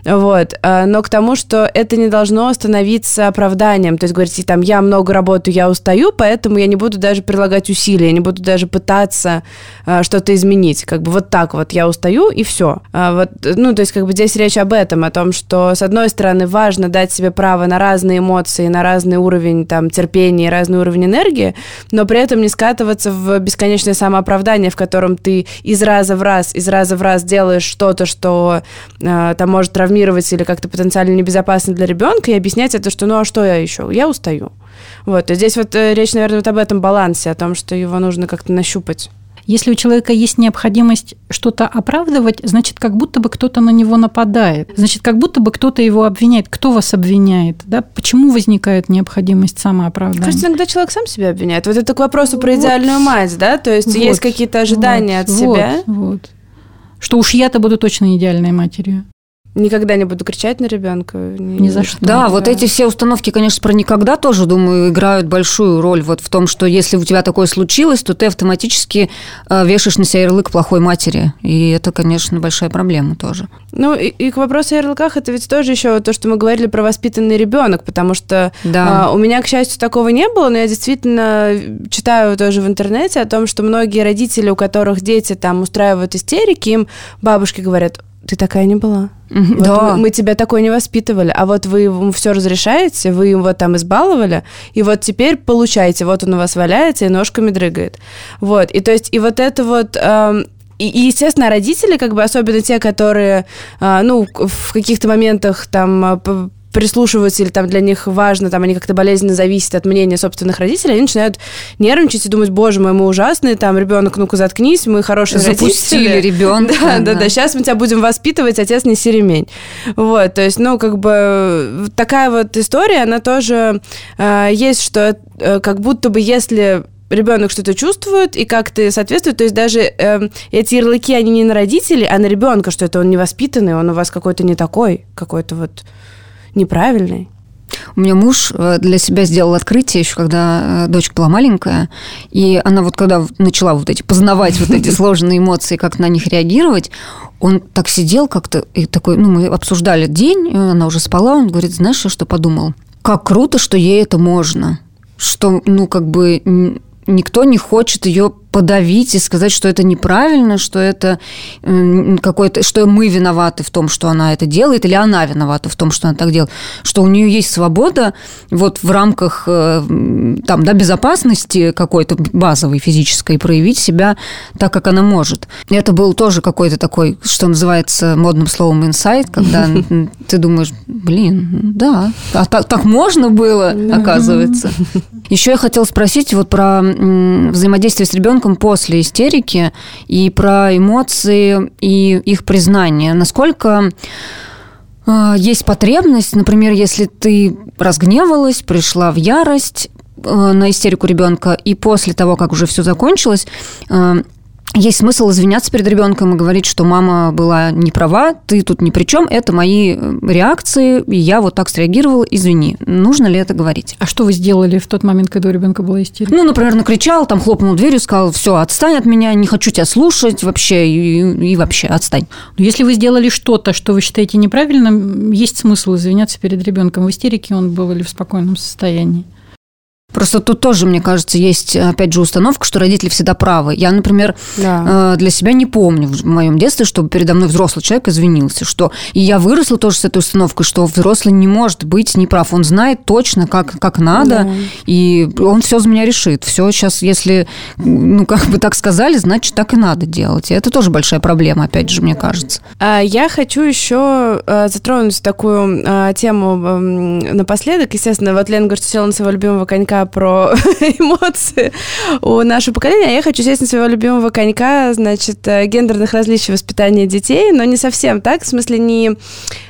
Вот. А, но к тому, что это не должно становиться оправданием. То есть говорить, там, я много работаю, я устаю, поэтому я не буду даже прилагать усилия, не буду даже пытаться а, что-то изменить. Как бы вот так вот я устаю, и все. А вот, ну, то есть как бы здесь речь об этом, о том, что, с одной стороны, важно дать себе право на разные эмоции, на разный уровень там, терпения, разный уровень энергии, но при этом не скатываться в бесконечное самооправдание, в котором ты из раза в раз, из раза в раз делаешь что-то, что э, там может равняться травмировать или как-то потенциально небезопасно для ребенка, и объяснять это, что ну а что я еще? Я устаю. Вот, и здесь вот э, речь, наверное, вот об этом балансе, о том, что его нужно как-то нащупать. Если у человека есть необходимость что-то оправдывать, значит, как будто бы кто-то на него нападает. Значит, как будто бы кто-то его обвиняет. Кто вас обвиняет? Да? Почему возникает необходимость самооправдания? Кажется, иногда человек сам себя обвиняет. Вот это к вопросу про идеальную вот. мать, да? То есть вот. есть какие-то ожидания вот. от себя. Вот. вот. Что уж я-то буду точно идеальной матерью. Никогда не буду кричать на ребенка. Ни, ни за что. Да, вот эти все установки, конечно, про никогда тоже, думаю, играют большую роль вот в том, что если у тебя такое случилось, то ты автоматически э, вешаешь на себя ярлык плохой матери. И это, конечно, большая проблема тоже. Ну, и, и к вопросу о ярлыках, это ведь тоже еще то, что мы говорили про воспитанный ребенок, потому что да. э, у меня, к счастью, такого не было, но я действительно читаю тоже в интернете о том, что многие родители, у которых дети там устраивают истерики, им бабушки говорят, ты такая не была. Вот да. мы, мы тебя такой не воспитывали, а вот вы ему все разрешаете, вы его там избаловали, и вот теперь получаете, вот он у вас валяется и ножками дрыгает. Вот, и то есть, и вот это вот... Эм, и, и, естественно, родители, как бы, особенно те, которые, э, ну, в каких-то моментах там а, прислушиваются или там для них важно, там они как-то болезненно зависят от мнения собственных родителей, они начинают нервничать и думать, боже мой, мы ужасные, там, ребенок, ну-ка заткнись, мы хорошие Запустили родители. ребенка. Да, да, да, да, сейчас мы тебя будем воспитывать, отец не ремень. Вот, то есть, ну, как бы такая вот история, она тоже э, есть, что э, как будто бы если ребенок что-то чувствует и как-то соответствует. То есть даже э, эти ярлыки, они не на родителей, а на ребенка, что это он невоспитанный, он у вас какой-то не такой, какой-то вот неправильный. У меня муж э, для себя сделал открытие еще, когда э, дочка была маленькая, и она вот когда начала вот эти познавать вот эти [laughs] сложные эмоции, как на них реагировать, он так сидел как-то и такой, ну, мы обсуждали день, она уже спала, он говорит, знаешь, что подумал? Как круто, что ей это можно, что, ну, как бы никто не хочет ее подавить и сказать, что это неправильно, что это какой-то, что мы виноваты в том, что она это делает, или она виновата в том, что она так делает, что у нее есть свобода вот в рамках э, там, да, безопасности какой-то базовой физической проявить себя так, как она может. Это был тоже какой-то такой, что называется модным словом инсайт, когда [laughs] ты думаешь, блин, да, а так, так можно было, оказывается. [laughs] Еще я хотела спросить вот про взаимодействие с ребенком ребенком после истерики и про эмоции и их признание. Насколько э, есть потребность, например, если ты разгневалась, пришла в ярость э, на истерику ребенка, и после того, как уже все закончилось, э, есть смысл извиняться перед ребенком и говорить, что мама была не права, ты тут ни при чем, это мои э, реакции, и я вот так среагировала, извини. Нужно ли это говорить? А что вы сделали в тот момент, когда у ребенка была истерика? Ну, например, накричал, там хлопнул дверью, сказал, все, отстань от меня, не хочу тебя слушать вообще, и, и вообще отстань. Если вы сделали что-то, что вы считаете неправильным, есть смысл извиняться перед ребенком в истерике, он был или в спокойном состоянии? Просто тут тоже, мне кажется, есть, опять же, установка, что родители всегда правы. Я, например, да. Э, для себя не помню в моем детстве, чтобы передо мной взрослый человек извинился. Что... И я выросла тоже с этой установкой, что взрослый не может быть неправ. Он знает точно, как, как надо, да. и он все за меня решит. Все сейчас, если, ну, как бы так сказали, значит, так и надо делать. И это тоже большая проблема, опять же, мне кажется. А я хочу еще э, затронуть такую э, тему напоследок. Естественно, вот Лена говорит, что села на своего любимого конька про [laughs] эмоции у нашего поколения, а я хочу сесть на своего любимого конька, значит, э, гендерных различий воспитания детей, но не совсем так, в смысле не,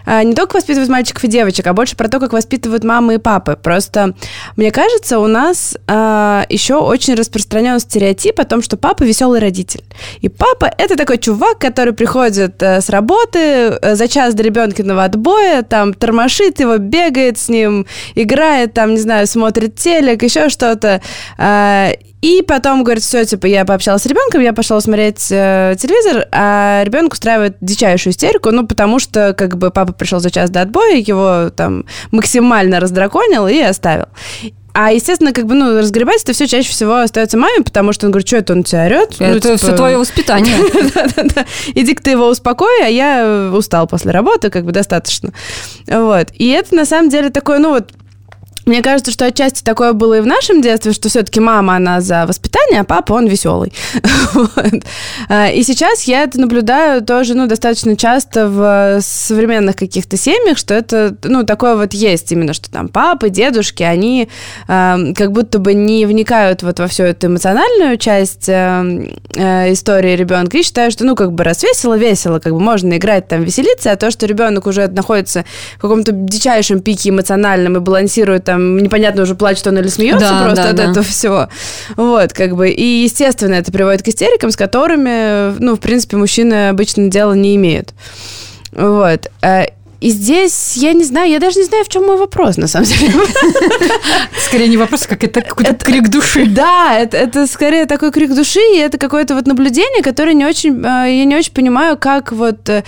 не только воспитывают мальчиков и девочек, а больше про то, как воспитывают мамы и папы. Просто, мне кажется, у нас а, еще очень распространен стереотип о том, что папа веселый родитель. И папа – это такой чувак, который приходит а, с работы э, за час до ребенкиного отбоя, там, тормошит его, бегает с ним, играет, там, не знаю, смотрит телек, еще что-то. А, и потом говорит, все, типа, я пообщалась с ребенком, я пошла смотреть э, телевизор, а ребенок устраивает дичайшую истерику, ну, потому что, как бы, папа пришел за час до отбоя, его там максимально раздраконил и оставил. А, естественно, как бы, ну, разгребать это все чаще всего остается маме, потому что он говорит, что это он тебя орет? Это ну, типа... все твое воспитание. [laughs] Да-да-да. Иди-ка ты его успокой, а я устал после работы, как бы достаточно. Вот. И это, на самом деле, такое, ну, вот мне кажется, что отчасти такое было и в нашем детстве, что все-таки мама, она за воспитание, а папа, он веселый. [laughs] вот. А, и сейчас я это наблюдаю тоже, ну, достаточно часто в современных каких-то семьях, что это, ну, такое вот есть именно, что там папы, дедушки, они э, как будто бы не вникают вот во всю эту эмоциональную часть э, э, истории ребенка и считают, что, ну, как бы раз весело, весело, как бы можно играть там, веселиться, а то, что ребенок уже находится в каком-то дичайшем пике эмоциональном и балансирует там непонятно уже плачет он или смеется да, просто да, от да. этого всего. Вот, как бы. И, естественно, это приводит к истерикам, с которыми, ну, в принципе, мужчины обычно дела не имеют. Вот. Э, и здесь, я не знаю, я даже не знаю, в чем мой вопрос, на самом деле. Скорее не вопрос, как это какой-то крик души. Да, это, это скорее такой крик души, и это какое-то вот наблюдение, которое не очень, э, я не очень понимаю, как вот э,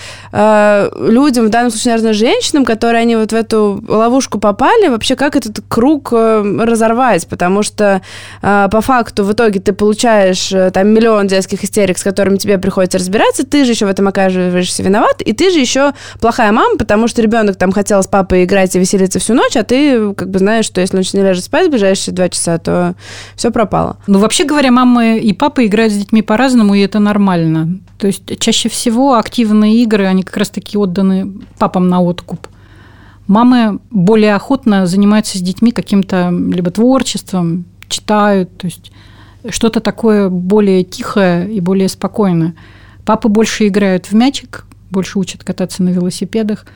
людям, в данном случае, наверное, женщинам, которые они вот в эту ловушку попали, вообще как этот круг э, разорвать, потому что по факту в итоге ты получаешь там миллион детских истерик, с которыми тебе приходится разбираться, ты же еще в этом оказываешься виноват, и ты же еще плохая мама, потому потому что ребенок там хотел с папой играть и веселиться всю ночь, а ты как бы знаешь, что если ночь не ляжет спать в ближайшие два часа, то все пропало. Ну, вообще говоря, мамы и папы играют с детьми по-разному, и это нормально. То есть чаще всего активные игры, они как раз-таки отданы папам на откуп. Мамы более охотно занимаются с детьми каким-то либо творчеством, читают, то есть что-то такое более тихое и более спокойное. Папы больше играют в мячик, больше учат кататься на велосипедах –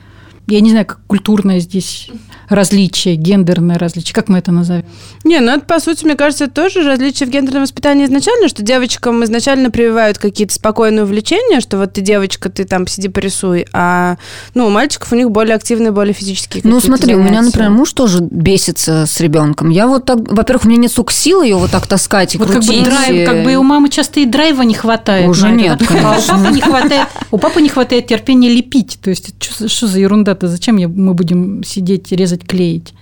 я не знаю, как культурное здесь различие, гендерное различие, как мы это назовем? Не, ну это, по сути, мне кажется, это тоже различие в гендерном воспитании изначально, что девочкам изначально прививают какие-то спокойные увлечения, что вот ты девочка, ты там сиди порисуй, а ну, у мальчиков у них более активные, более физические Ну, смотри, занятия. у меня, например, муж тоже бесится с ребенком. Я вот так, во-первых, у меня нет столько сил ее вот так таскать и вот крутить. Как бы, драйв, как бы у мамы часто и драйва не хватает. Уже нет, это, А у папы не хватает, у папы не хватает терпения лепить. То есть, что, что за ерунда-то? Зачем мы будем сидеть, резать, клеить?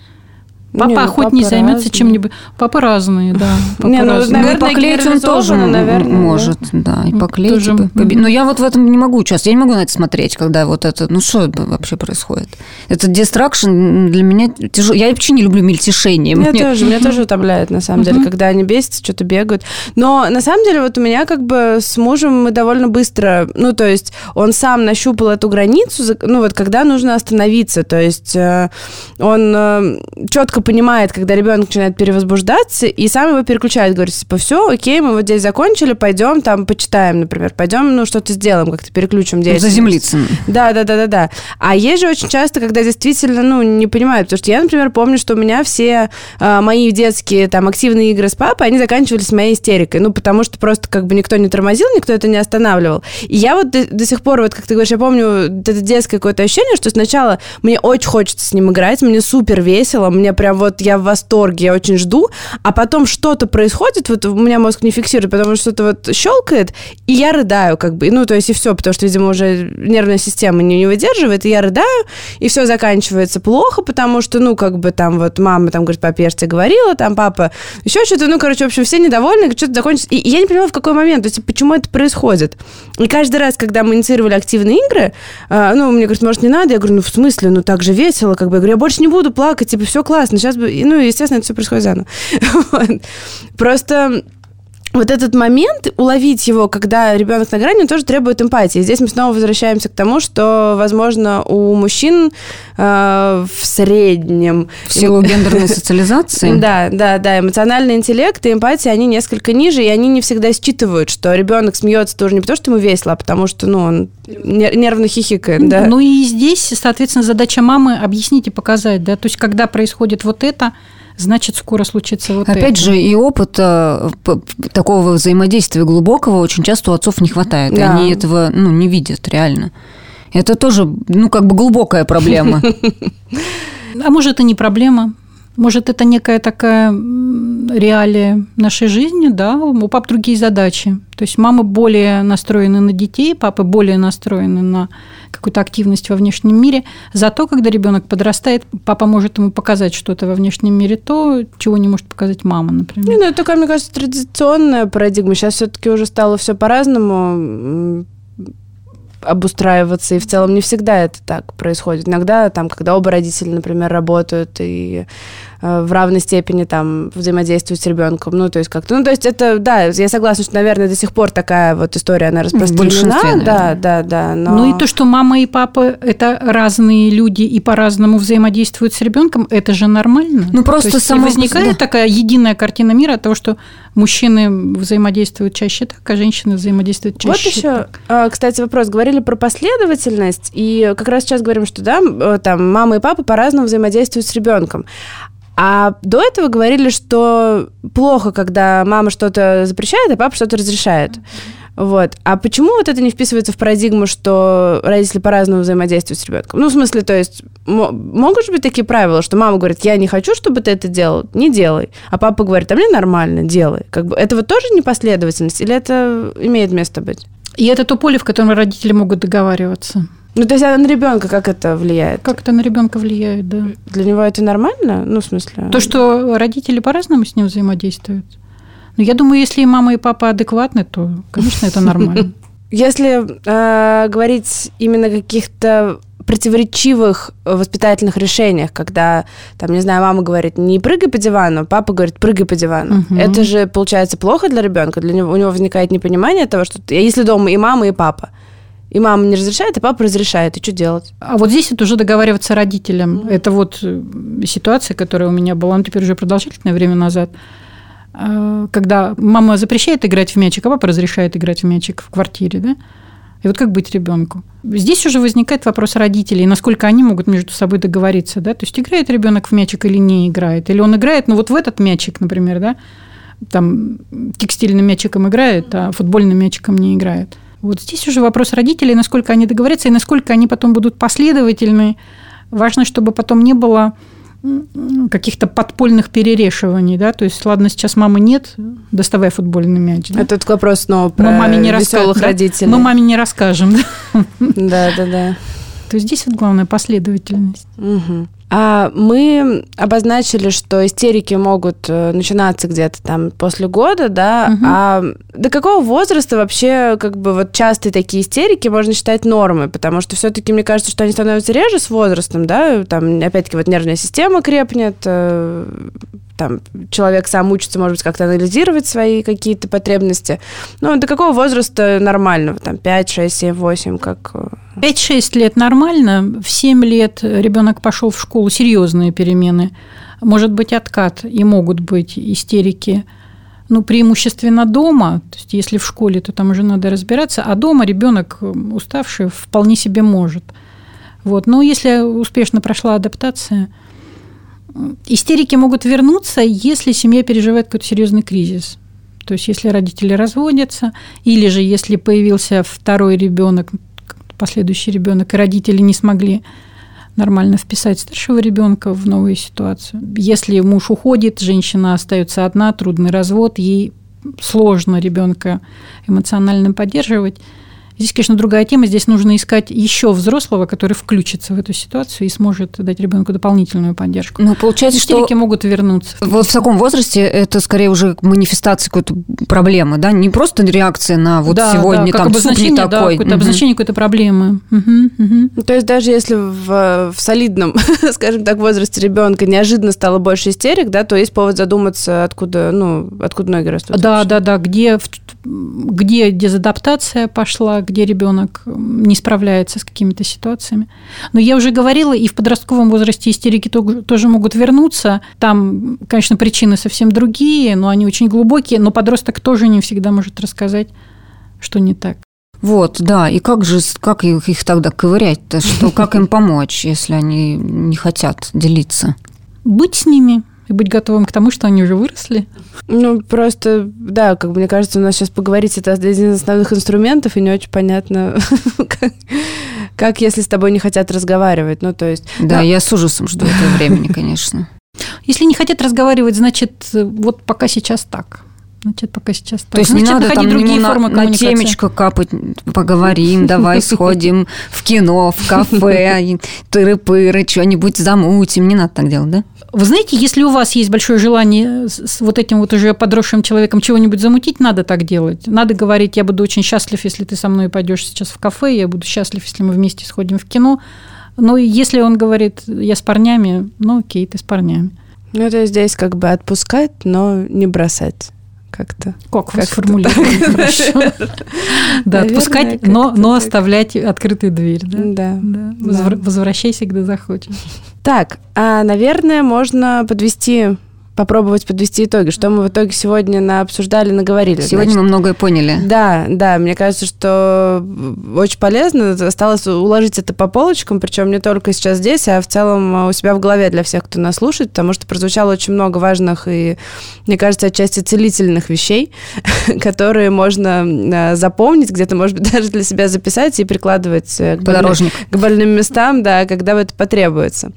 Папа не, ну, хоть не займется чем-нибудь. Папа разные, да. [laughs] Папа не, ну, разные. наверное, ну, и поклеить он тоже наверное, может, да, и поклеить. Тоже... Типа, Но я вот в этом не могу участвовать. Я не могу на это смотреть, когда вот это... Ну, что вообще происходит? Это дистракшн для меня тяжело. Я вообще не люблю мельтешение. Меня Мне... тоже, меня тоже утомляет, на самом деле, когда они бесятся, что-то бегают. Но, на самом деле, вот у меня как бы с мужем мы довольно быстро... Ну, то есть, он сам нащупал эту границу, ну, вот когда нужно остановиться. То есть, э, он э, четко четко понимает, когда ребенок начинает перевозбуждаться, и сам его переключает, говорит, типа, все, окей, мы вот здесь закончили, пойдем там почитаем, например, пойдем, ну, что-то сделаем, как-то переключим деятельность. Заземлиться. Да, да, да, да, да. А есть же очень часто, когда действительно, ну, не понимают, потому что я, например, помню, что у меня все э, мои детские там активные игры с папой, они заканчивались моей истерикой, ну, потому что просто как бы никто не тормозил, никто это не останавливал. И я вот до, до сих пор, вот как ты говоришь, я помню это детское какое-то ощущение, что сначала мне очень хочется с ним играть, мне супер весело, мне прям прям вот я в восторге, я очень жду, а потом что-то происходит, вот у меня мозг не фиксирует, потому что что-то вот щелкает, и я рыдаю как бы, ну, то есть и все, потому что, видимо, уже нервная система не, не выдерживает, и я рыдаю, и все заканчивается плохо, потому что, ну, как бы там вот мама там говорит, папе, я тебе говорила, там папа, еще что-то, ну, короче, в общем, все недовольны, что-то закончится, и я не понимала, в какой момент, то есть почему это происходит. И каждый раз, когда мы инициировали активные игры, э, ну, мне говорят, может, не надо, я говорю, ну, в смысле, ну, так же весело, как бы, я говорю, я больше не буду плакать, типа, все классно, сейчас бы... Ну, естественно, это все происходит заново. [laughs] Просто вот этот момент, уловить его, когда ребенок на грани, тоже требует эмпатии. Здесь мы снова возвращаемся к тому, что, возможно, у мужчин э, в среднем... В силу [laughs] гендерной социализации? Да, да, да. Эмоциональный интеллект и эмпатия, они несколько ниже, и они не всегда считывают, что ребенок смеется тоже не потому, что ему весело, а потому что, ну, он нервно хихикает, да. Ну и здесь, соответственно, задача мамы объяснить и показать, да, то есть когда происходит вот это, значит, скоро случится вот Опять это. же, и опыта такого взаимодействия глубокого очень часто у отцов не хватает. Да. И они этого ну, не видят реально. Это тоже, ну, как бы глубокая проблема. [laughs] А может, это не проблема? Может, это некая такая реалия нашей жизни, да, у пап другие задачи. То есть мамы более настроены на детей, папы более настроены на какую-то активность во внешнем мире. Зато, когда ребенок подрастает, папа может ему показать что-то во внешнем мире, то, чего не может показать мама, например. Не, ну, это такая, мне кажется, традиционная парадигма. Сейчас все-таки уже стало все по-разному обустраиваться, и в целом не всегда это так происходит. Иногда, там, когда оба родителя, например, работают, и в равной степени там взаимодействуют с ребенком. Ну, то есть как-то... Ну, то есть это, да, я согласна, что, наверное, до сих пор такая вот история, она распространена. Да, да, да. Но... Ну и то, что мама и папа – это разные люди и по-разному взаимодействуют с ребенком, это же нормально. Ну, просто то само... возникает да. такая единая картина мира того, что мужчины взаимодействуют чаще так, а женщины взаимодействуют чаще Вот еще, так. А, кстати, вопрос. Говорили про последовательность, и как раз сейчас говорим, что, да, э, там, мама и папа по-разному взаимодействуют с ребенком. А до этого говорили, что плохо, когда мама что-то запрещает, а папа что-то разрешает. Вот. А почему вот это не вписывается в парадигму, что родители по-разному взаимодействуют с ребенком? Ну, в смысле, то есть, могут же быть такие правила, что мама говорит, я не хочу, чтобы ты это делал, не делай. А папа говорит, а мне нормально, делай. Как бы, это вот тоже непоследовательность или это имеет место быть? И это то поле, в котором родители могут договариваться. Ну, то есть а на ребенка как это влияет? Как это на ребенка влияет, да. Для него это нормально? Ну, в смысле... То, что родители по-разному с ним взаимодействуют. Ну, я думаю, если и мама, и папа адекватны, то, конечно, это нормально. [laughs] Если э, говорить именно о каких-то противоречивых воспитательных решениях, когда, там, не знаю, мама говорит, не прыгай по дивану, папа говорит, прыгай по дивану. Угу. Это же, получается, плохо для ребенка, для него, у него возникает непонимание того, что если дома и мама, и папа, и мама не разрешает, и папа разрешает. И что делать? А вот здесь вот уже договариваться родителям. Mm-hmm. Это вот э, ситуация, которая у меня была, ну, теперь уже продолжительное время назад, э, когда мама запрещает играть в мячик, а папа разрешает играть в мячик в квартире, да? И вот как быть ребенку? Здесь уже возникает вопрос родителей, насколько они могут между собой договориться, да, то есть играет ребенок в мячик или не играет, или он играет, ну вот в этот мячик, например, да, там текстильным мячиком играет, а футбольным мячиком не играет. Вот здесь уже вопрос родителей, насколько они договорятся и насколько они потом будут последовательны. Важно, чтобы потом не было каких-то подпольных перерешиваний, да, то есть, ладно, сейчас мамы нет, доставай футбольный мяч. Да? Этот вопрос снова про Мы маме не веселых родителей. Мы маме не расскажем. Да, да, да. То есть здесь вот главная последовательность. Угу. А мы обозначили, что истерики могут э, начинаться где-то там после года, да. Угу. А до какого возраста вообще как бы вот частые такие истерики можно считать нормой? Потому что все-таки мне кажется, что они становятся реже с возрастом, да. Там опять-таки вот нервная система крепнет, э, там человек сам учится, может быть, как-то анализировать свои какие-то потребности. Ну, до какого возраста нормального? Там 5, 6, 7, 8, как... 5-6 э? лет нормально, в 7 лет ребенок пошел в школу, серьезные перемены. Может быть откат, и могут быть истерики ну, преимущественно дома, то есть если в школе, то там уже надо разбираться, а дома ребенок уставший вполне себе может. Вот. Но если успешно прошла адаптация, Истерики могут вернуться, если семья переживает какой-то серьезный кризис. То есть, если родители разводятся, или же если появился второй ребенок, последующий ребенок, и родители не смогли нормально вписать старшего ребенка в новую ситуацию. Если муж уходит, женщина остается одна, трудный развод, ей сложно ребенка эмоционально поддерживать. Здесь, конечно, другая тема. Здесь нужно искать еще взрослого, который включится в эту ситуацию и сможет дать ребенку дополнительную поддержку. Ну, получается, Истерики что могут вернуться. Вот в таком возрасте это скорее уже манифестация какой-то проблемы, да? Не просто реакция на вот да, сегодня да, там суп не такой. Да, какое-то угу. обозначение какой-то проблемы. Угу, угу. То есть даже если в, в солидном, [laughs] скажем так, возрасте ребенка неожиданно стало больше истерик, да, то есть повод задуматься, откуда, ну, откуда ноги растут. Да, вообще. да, да, где, где дезадаптация пошла, где ребенок не справляется с какими-то ситуациями. Но я уже говорила, и в подростковом возрасте истерики тоже могут вернуться. Там, конечно, причины совсем другие, но они очень глубокие, но подросток тоже не всегда может рассказать, что не так. Вот, да, и как же, как их, их тогда ковырять-то, что, как им [laughs] помочь, если они не хотят делиться? Быть с ними, и быть готовым к тому, что они уже выросли? Ну, просто, да, как бы мне кажется, у нас сейчас поговорить это один из основных инструментов, и не очень понятно, [laughs] как, как если с тобой не хотят разговаривать. Ну, то есть... Да, я с ужасом жду этого времени, конечно. Если не хотят разговаривать, значит, вот пока сейчас так. Значит, пока сейчас так. То есть Значит, не надо там другие на, формы на темечко капать, поговорим, давай сходим в кино, в кафе, [laughs] тыры-пыры, что-нибудь замутим. Не надо так делать, да? Вы знаете, если у вас есть большое желание с вот этим вот уже подросшим человеком чего-нибудь замутить, надо так делать. Надо говорить, я буду очень счастлив, если ты со мной пойдешь сейчас в кафе, я буду счастлив, если мы вместе сходим в кино. Но если он говорит, я с парнями, ну окей, ты с парнями. Ну, это здесь как бы отпускать, но не бросать как-то. Как, как сформулировать хорошо. Да, отпускать, но, оставлять открытую дверь. Да. да. Возвращайся, когда захочешь. Так, а, наверное, можно подвести попробовать подвести итоги. Что мы в итоге сегодня на обсуждали, наговорили. Сегодня значит. мы многое поняли. Да, да, мне кажется, что очень полезно. Осталось уложить это по полочкам, причем не только сейчас здесь, а в целом у себя в голове для всех, кто нас слушает, потому что прозвучало очень много важных и, мне кажется, отчасти целительных вещей, [laughs] которые можно э, запомнить, где-то, может быть, [laughs] даже для себя записать и прикладывать э, к, больным, к больным местам, да, когда это потребуется.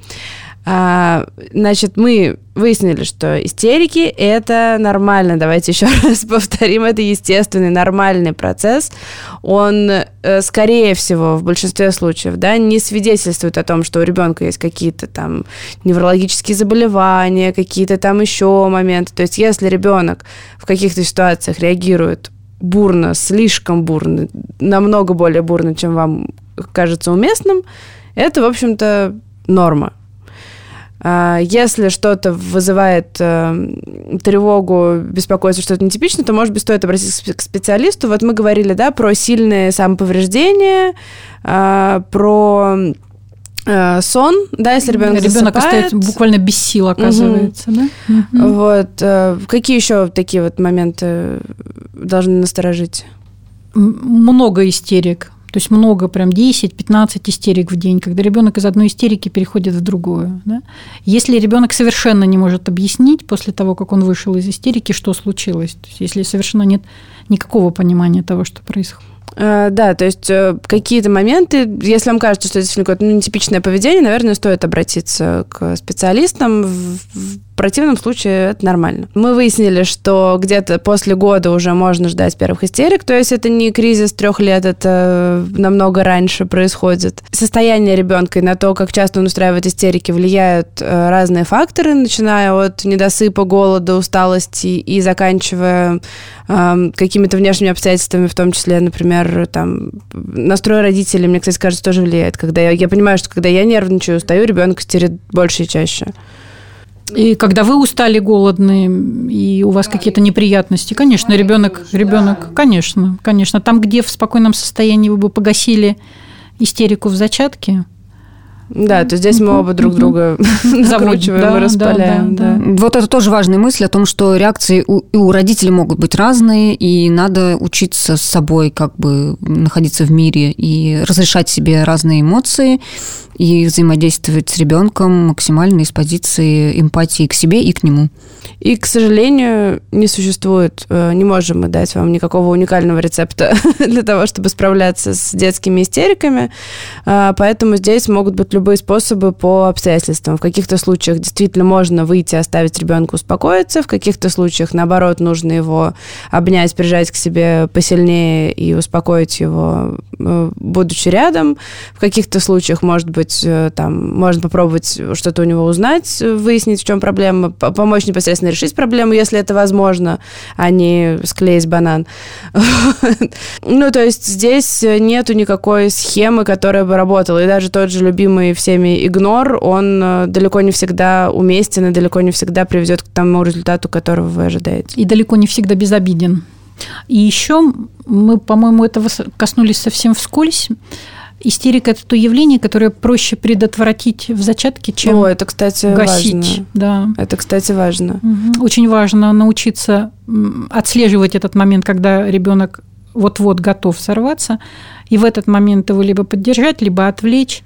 А, значит, мы выяснили, что истерики – это нормально. Давайте еще [laughs] раз повторим. Это естественный, нормальный процесс. Он, э, скорее всего, в большинстве случаев, да, не свидетельствует о том, что у ребенка есть какие-то там неврологические заболевания, какие-то там еще моменты. То есть, если ребенок в каких-то ситуациях реагирует бурно, слишком бурно, намного более бурно, чем вам кажется уместным, это, в общем-то, норма. А, если что-то вызывает э, тревогу, беспокойство, что-то нетипично, то, может быть, стоит обратиться к специалисту. Вот мы говорили, да, про сильные самоповреждения, а, про э, сон, да, если ребенок Ребенок остается буквально без сил, оказывается, угу. да? Угу. Вот. Э, какие еще такие вот моменты должны насторожить? Много истерик То есть много, прям 10-15 истерик в день, когда ребенок из одной истерики переходит в другую. Да? Если ребенок совершенно не может объяснить после того, как он вышел из истерики, что случилось, то есть если совершенно нет никакого понимания того, что происходит. Э, да, то есть э, какие-то моменты, если вам кажется, что это действительно какое-то нетипичное поведение, наверное, стоит обратиться к специалистам. В противном случае это нормально. Мы выяснили, что где-то после года уже можно ждать первых истерик, то есть это не кризис трех лет, это намного раньше происходит. Состояние ребенка и на то, как часто он устраивает истерики, влияют э, разные факторы, начиная от недосыпа, голода, усталости и заканчивая э, какими-то внешними обстоятельствами, в том числе, например, там, настрой родителей, мне, кстати, кажется, тоже влияет. Когда я, я понимаю, что когда я нервничаю, устаю, ребенок истерит больше и чаще. И когда вы устали, голодные, и у вас какие-то неприятности, конечно, ребенок, ребенок, конечно, конечно, там, где в спокойном состоянии вы бы погасили истерику в зачатке, да, то здесь мы оба друг друга [laughs] закручиваем да, и распаляем. Да, да, да. Вот это тоже важная мысль о том, что реакции у, и у родителей могут быть разные, и надо учиться с собой как бы находиться в мире и разрешать себе разные эмоции и взаимодействовать с ребенком максимально из позиции эмпатии к себе и к нему. И, к сожалению, не существует, э, не можем мы дать вам никакого уникального рецепта [laughs] для того, чтобы справляться с детскими истериками, а, поэтому здесь могут быть любые способы по обстоятельствам. В каких-то случаях действительно можно выйти, оставить ребенка успокоиться, в каких-то случаях, наоборот, нужно его обнять, прижать к себе посильнее и успокоить его, э, будучи рядом. В каких-то случаях, может быть, э, там, можно попробовать что-то у него узнать, выяснить, в чем проблема, помочь непосредственно решить проблему, если это возможно, а не склеить банан. [laughs] Ну, то есть здесь нету никакой схемы, которая бы работала. И даже тот же любимый всеми игнор, он э, далеко не всегда уместен и далеко не всегда приведет к тому результату, которого вы ожидаете. И далеко не всегда безобиден. И еще мы, по-моему, этого коснулись совсем вскользь. Истерика – это то явление, которое проще предотвратить в зачатке, чем О, это, кстати, гасить. Важно. Да. Это, кстати, важно. Очень важно научиться отслеживать этот момент, когда ребенок вот-вот готов сорваться, и в этот момент его либо поддержать, либо отвлечь,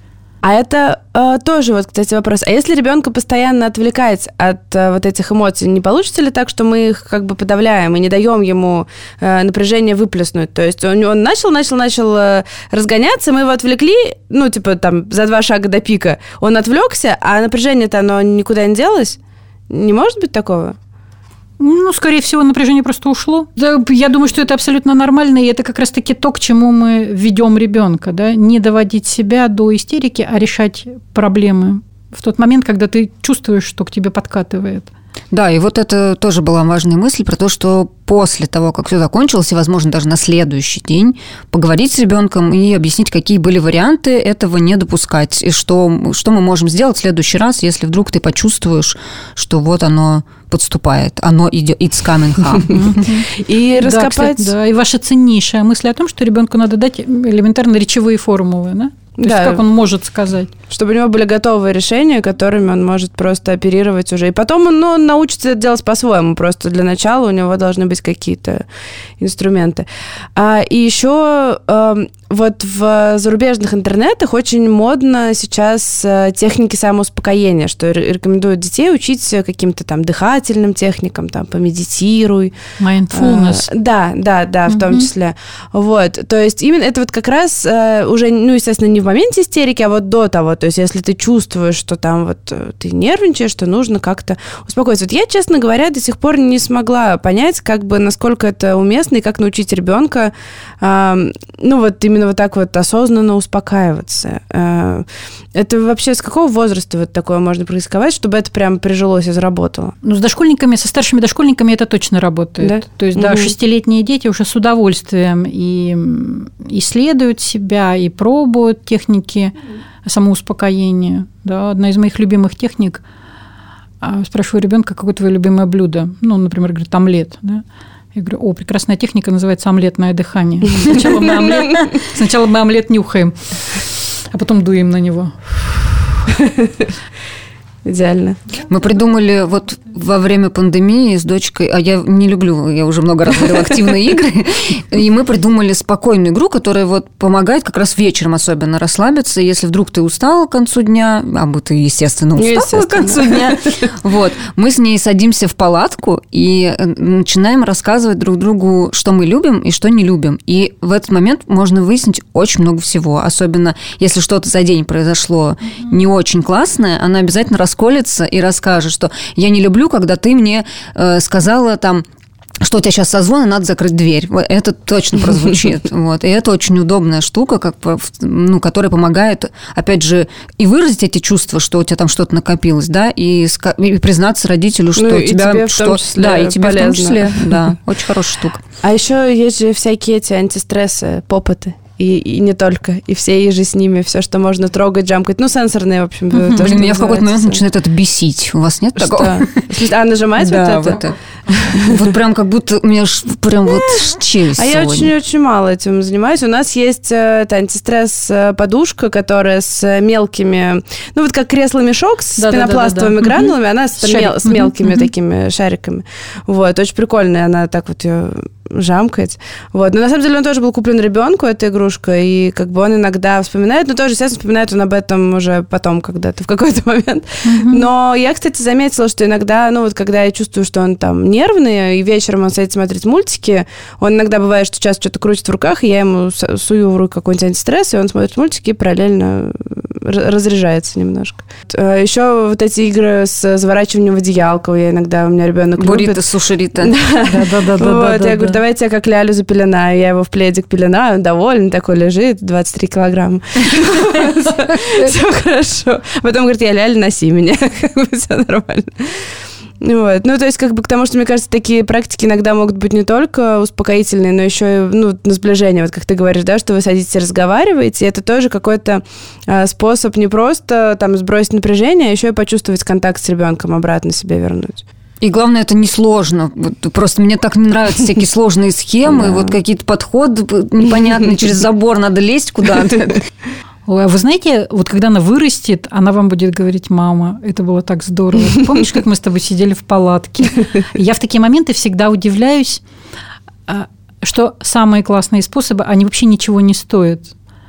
а это э, тоже вот, кстати, вопрос. А если ребенка постоянно отвлекать от э, вот этих эмоций, не получится ли так, что мы их как бы подавляем и не даем ему э, напряжение выплеснуть? То есть он, он начал, начал, начал э, разгоняться, мы его отвлекли, ну, типа там за два шага до пика. Он отвлекся, а напряжение-то оно никуда не делось? Не может быть такого? Ну, скорее всего, напряжение просто ушло. Да, я думаю, что это абсолютно нормально, и это как раз-таки то, к чему мы ведем ребенка, да, не доводить себя до истерики, а решать проблемы в тот момент, когда ты чувствуешь, что к тебе подкатывает. Да, и вот это тоже была важная мысль про то, что после того, как все закончилось, и, возможно, даже на следующий день, поговорить с ребенком и объяснить, какие были варианты этого не допускать, и что, что мы можем сделать в следующий раз, если вдруг ты почувствуешь, что вот оно подступает, оно идет, it's coming up. [laughs] И раскопать... Да, и ваша ценнейшая мысль о том, что ребенку надо дать элементарно речевые формулы, да? То да. есть как он может сказать? Чтобы у него были готовые решения, которыми он может просто оперировать уже. И потом он, ну, он научится это делать по-своему. Просто для начала у него должны быть какие-то инструменты. А, и еще э, эм, вот в зарубежных интернетах очень модно сейчас э, техники самоуспокоения, что рекомендуют детей учить каким-то там дыхательным техникам, там, помедитируй. Mindfulness. А, да, да, да, в том числе. Вот, то есть именно это вот как раз э, уже, ну, естественно, не в моменте истерики, а вот до того, то есть если ты чувствуешь, что там вот ты нервничаешь, то нужно как-то успокоиться. Вот я, честно говоря, до сих пор не смогла понять, как бы, насколько это уместно и как научить ребенка, ну, вот именно именно вот так вот осознанно успокаиваться. Э, это вообще с какого возраста вот такое можно практиковать, чтобы это прям прижилось и заработало? Ну, с дошкольниками, со старшими дошкольниками это точно работает. Да? То есть, угу. да, шестилетние дети уже с удовольствием и исследуют себя, и пробуют техники самоуспокоения. Да, одна из моих любимых техник а, спрашиваю ребенка, какое твое любимое блюдо? Ну, например, говорит, омлет. Да? Я говорю, о, прекрасная техника, называется омлетное дыхание. Сначала мы омлет, сначала мы омлет нюхаем, а потом дуем на него. Идеально. Мы придумали вот во время пандемии с дочкой, а я не люблю, я уже много раз говорила, активные игры, и мы придумали спокойную игру, которая вот помогает как раз вечером особенно расслабиться, если вдруг ты устал к концу дня, а бы ты, естественно, устал к концу дня, вот, мы с ней садимся в палатку и э, начинаем рассказывать друг другу, что мы любим и что не любим. И в этот момент можно выяснить очень много всего, особенно если что-то за день произошло не очень классное, она обязательно расколется и расскажет, что я не люблю, когда ты мне э, сказала там что у тебя сейчас созвон, и надо закрыть дверь. Это точно прозвучит. [laughs] Вот. И это очень удобная штука, как, ну, которая помогает, опять же, и выразить эти чувства, что у тебя там что-то накопилось, да, и, и признаться родителю, что ну, у тебя... Тебе что, да, и тебе полезно. в том числе. [laughs] Да, очень хорошая штука. А еще есть же всякие эти антистрессы, попыты и, и не только, и все и же с ними, все, что можно трогать, джамкать, ну, сенсорные, в общем. Угу. То, Блин, меня в какой-то момент начинает это бесить. У вас нет что? такого? А, нажимать да, вот это? Вот прям как будто у меня прям вот челюсть А я очень-очень мало этим занимаюсь. У нас есть э, это антистресс-подушка, которая с мелкими, ну, вот как кресло-мешок с пенопластовыми гранулами, она с мелкими такими шариками. Вот, очень прикольная, она так вот ее жамкать. Вот. Но на самом деле он тоже был куплен ребенку, эта игрушка, и как бы он иногда вспоминает, но тоже, естественно, вспоминает он об этом уже потом когда-то, в какой-то [laughs] момент. Mm-hmm. Но я, кстати, заметила, что иногда, ну вот когда я чувствую, что он там нервный, и вечером он садится смотреть мультики, он иногда бывает, что сейчас что-то крутит в руках, и я ему сую в руку какой-нибудь антистресс, и он смотрит мультики и параллельно разряжается немножко. Э, Еще вот эти игры с заворачиванием в одеялко, я иногда, у меня ребенок Бурита, любит. сушерита. Да-да-да. [laughs] Вот, я говорю, давайте я как лялю запеленаю. Я его в пледик пеленаю, доволен, такой лежит, 23 килограмма. [laughs] Все хорошо. Потом говорит, я ляля, носи меня. [laughs] Все нормально. Вот. Ну, то есть, как бы к тому, что, мне кажется, такие практики иногда могут быть не только успокоительные, но еще и, ну, на сближение, вот как ты говоришь, да, что вы садитесь и разговариваете, и это тоже какой-то а, способ не просто там сбросить напряжение, а еще и почувствовать контакт с ребенком, обратно себе вернуть. И главное, это несложно. Просто мне так не нравятся всякие сложные схемы, вот какие-то подходы непонятные, [laughs] через забор надо лезть куда-то. Ой, а вы знаете, вот когда она вырастет, она вам будет говорить, мама, это было так здорово. Помнишь, как мы с тобой сидели в палатке? Я в такие моменты всегда удивляюсь, а, что самые классные способы, они вообще ничего не стоят.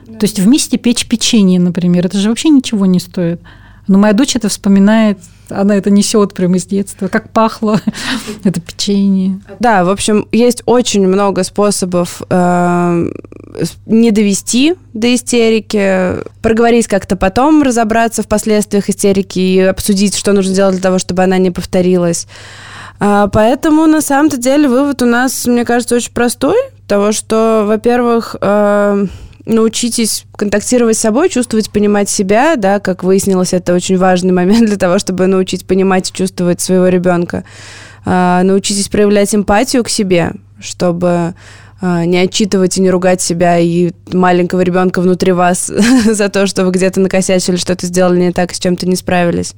То есть вместе печь печенье, например, это же вообще ничего не стоит. Но моя дочь это вспоминает она это несет прямо из детства. Как пахло [laughs] это печенье. Да, в общем, есть очень много способов э, не довести до истерики, проговорить как-то потом, разобраться в последствиях истерики и обсудить, что нужно делать для того, чтобы она не повторилась. А, поэтому на самом-то деле вывод у нас, мне кажется, очень простой. Того, что, во-первых, э, научитесь контактировать с собой, чувствовать, понимать себя, да, как выяснилось, это очень важный момент для того, чтобы научить понимать и чувствовать своего ребенка. А, научитесь проявлять эмпатию к себе, чтобы а, не отчитывать и не ругать себя и маленького ребенка внутри вас [laughs] за то, что вы где-то накосячили, что-то сделали не так, с чем-то не справились.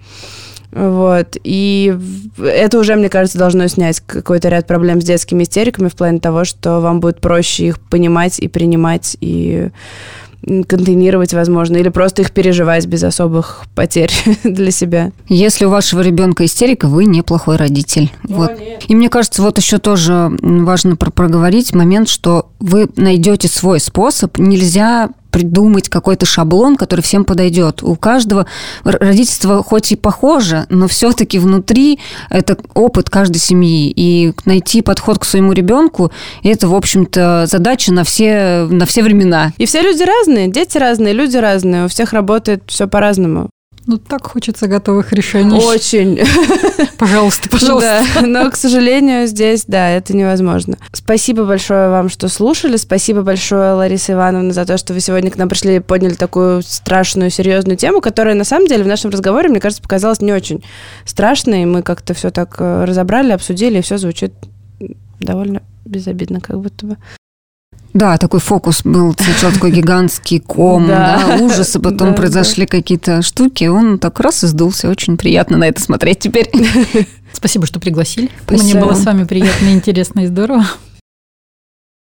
Вот. И это уже, мне кажется, должно снять какой-то ряд проблем с детскими истериками в плане того, что вам будет проще их понимать и принимать, и контейнировать, возможно, или просто их переживать без особых потерь [laughs] для себя. Если у вашего ребенка истерика, вы неплохой родитель. О, вот. И мне кажется, вот еще тоже важно проговорить момент, что вы найдете свой способ. Нельзя придумать какой-то шаблон, который всем подойдет. У каждого родительство хоть и похоже, но все-таки внутри это опыт каждой семьи. И найти подход к своему ребенку – это, в общем-то, задача на все, на все времена. И все люди разные, дети разные, люди разные, у всех работает все по-разному. Ну, так хочется готовых решений. Очень. Пожалуйста, [laughs] пожалуйста. Да, но, к сожалению, здесь, да, это невозможно. Спасибо большое вам, что слушали. Спасибо большое, Лариса Ивановна, за то, что вы сегодня к нам пришли и подняли такую страшную, серьезную тему, которая, на самом деле, в нашем разговоре, мне кажется, показалась не очень страшной. Мы как-то все так э, разобрали, обсудили, и все звучит довольно безобидно, как будто бы. Да, такой фокус был, сначала такой гигантский ком, [laughs] да, да ужасы, потом да, произошли да. какие-то штуки, он так раз и сдулся, очень приятно на это смотреть теперь. [laughs] Спасибо, что пригласили. Спасибо. Мне было с вами приятно, интересно и здорово.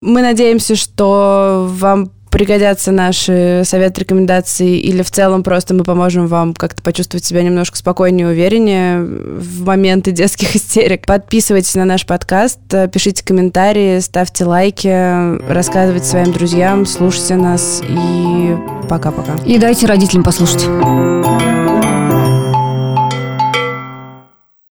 Мы надеемся, что вам пригодятся наши советы, рекомендации, или в целом просто мы поможем вам как-то почувствовать себя немножко спокойнее, увереннее в моменты детских [laughs] истерик. Подписывайтесь на наш подкаст, пишите комментарии, ставьте лайки, рассказывайте своим друзьям, слушайте нас и пока-пока. И дайте родителям послушать.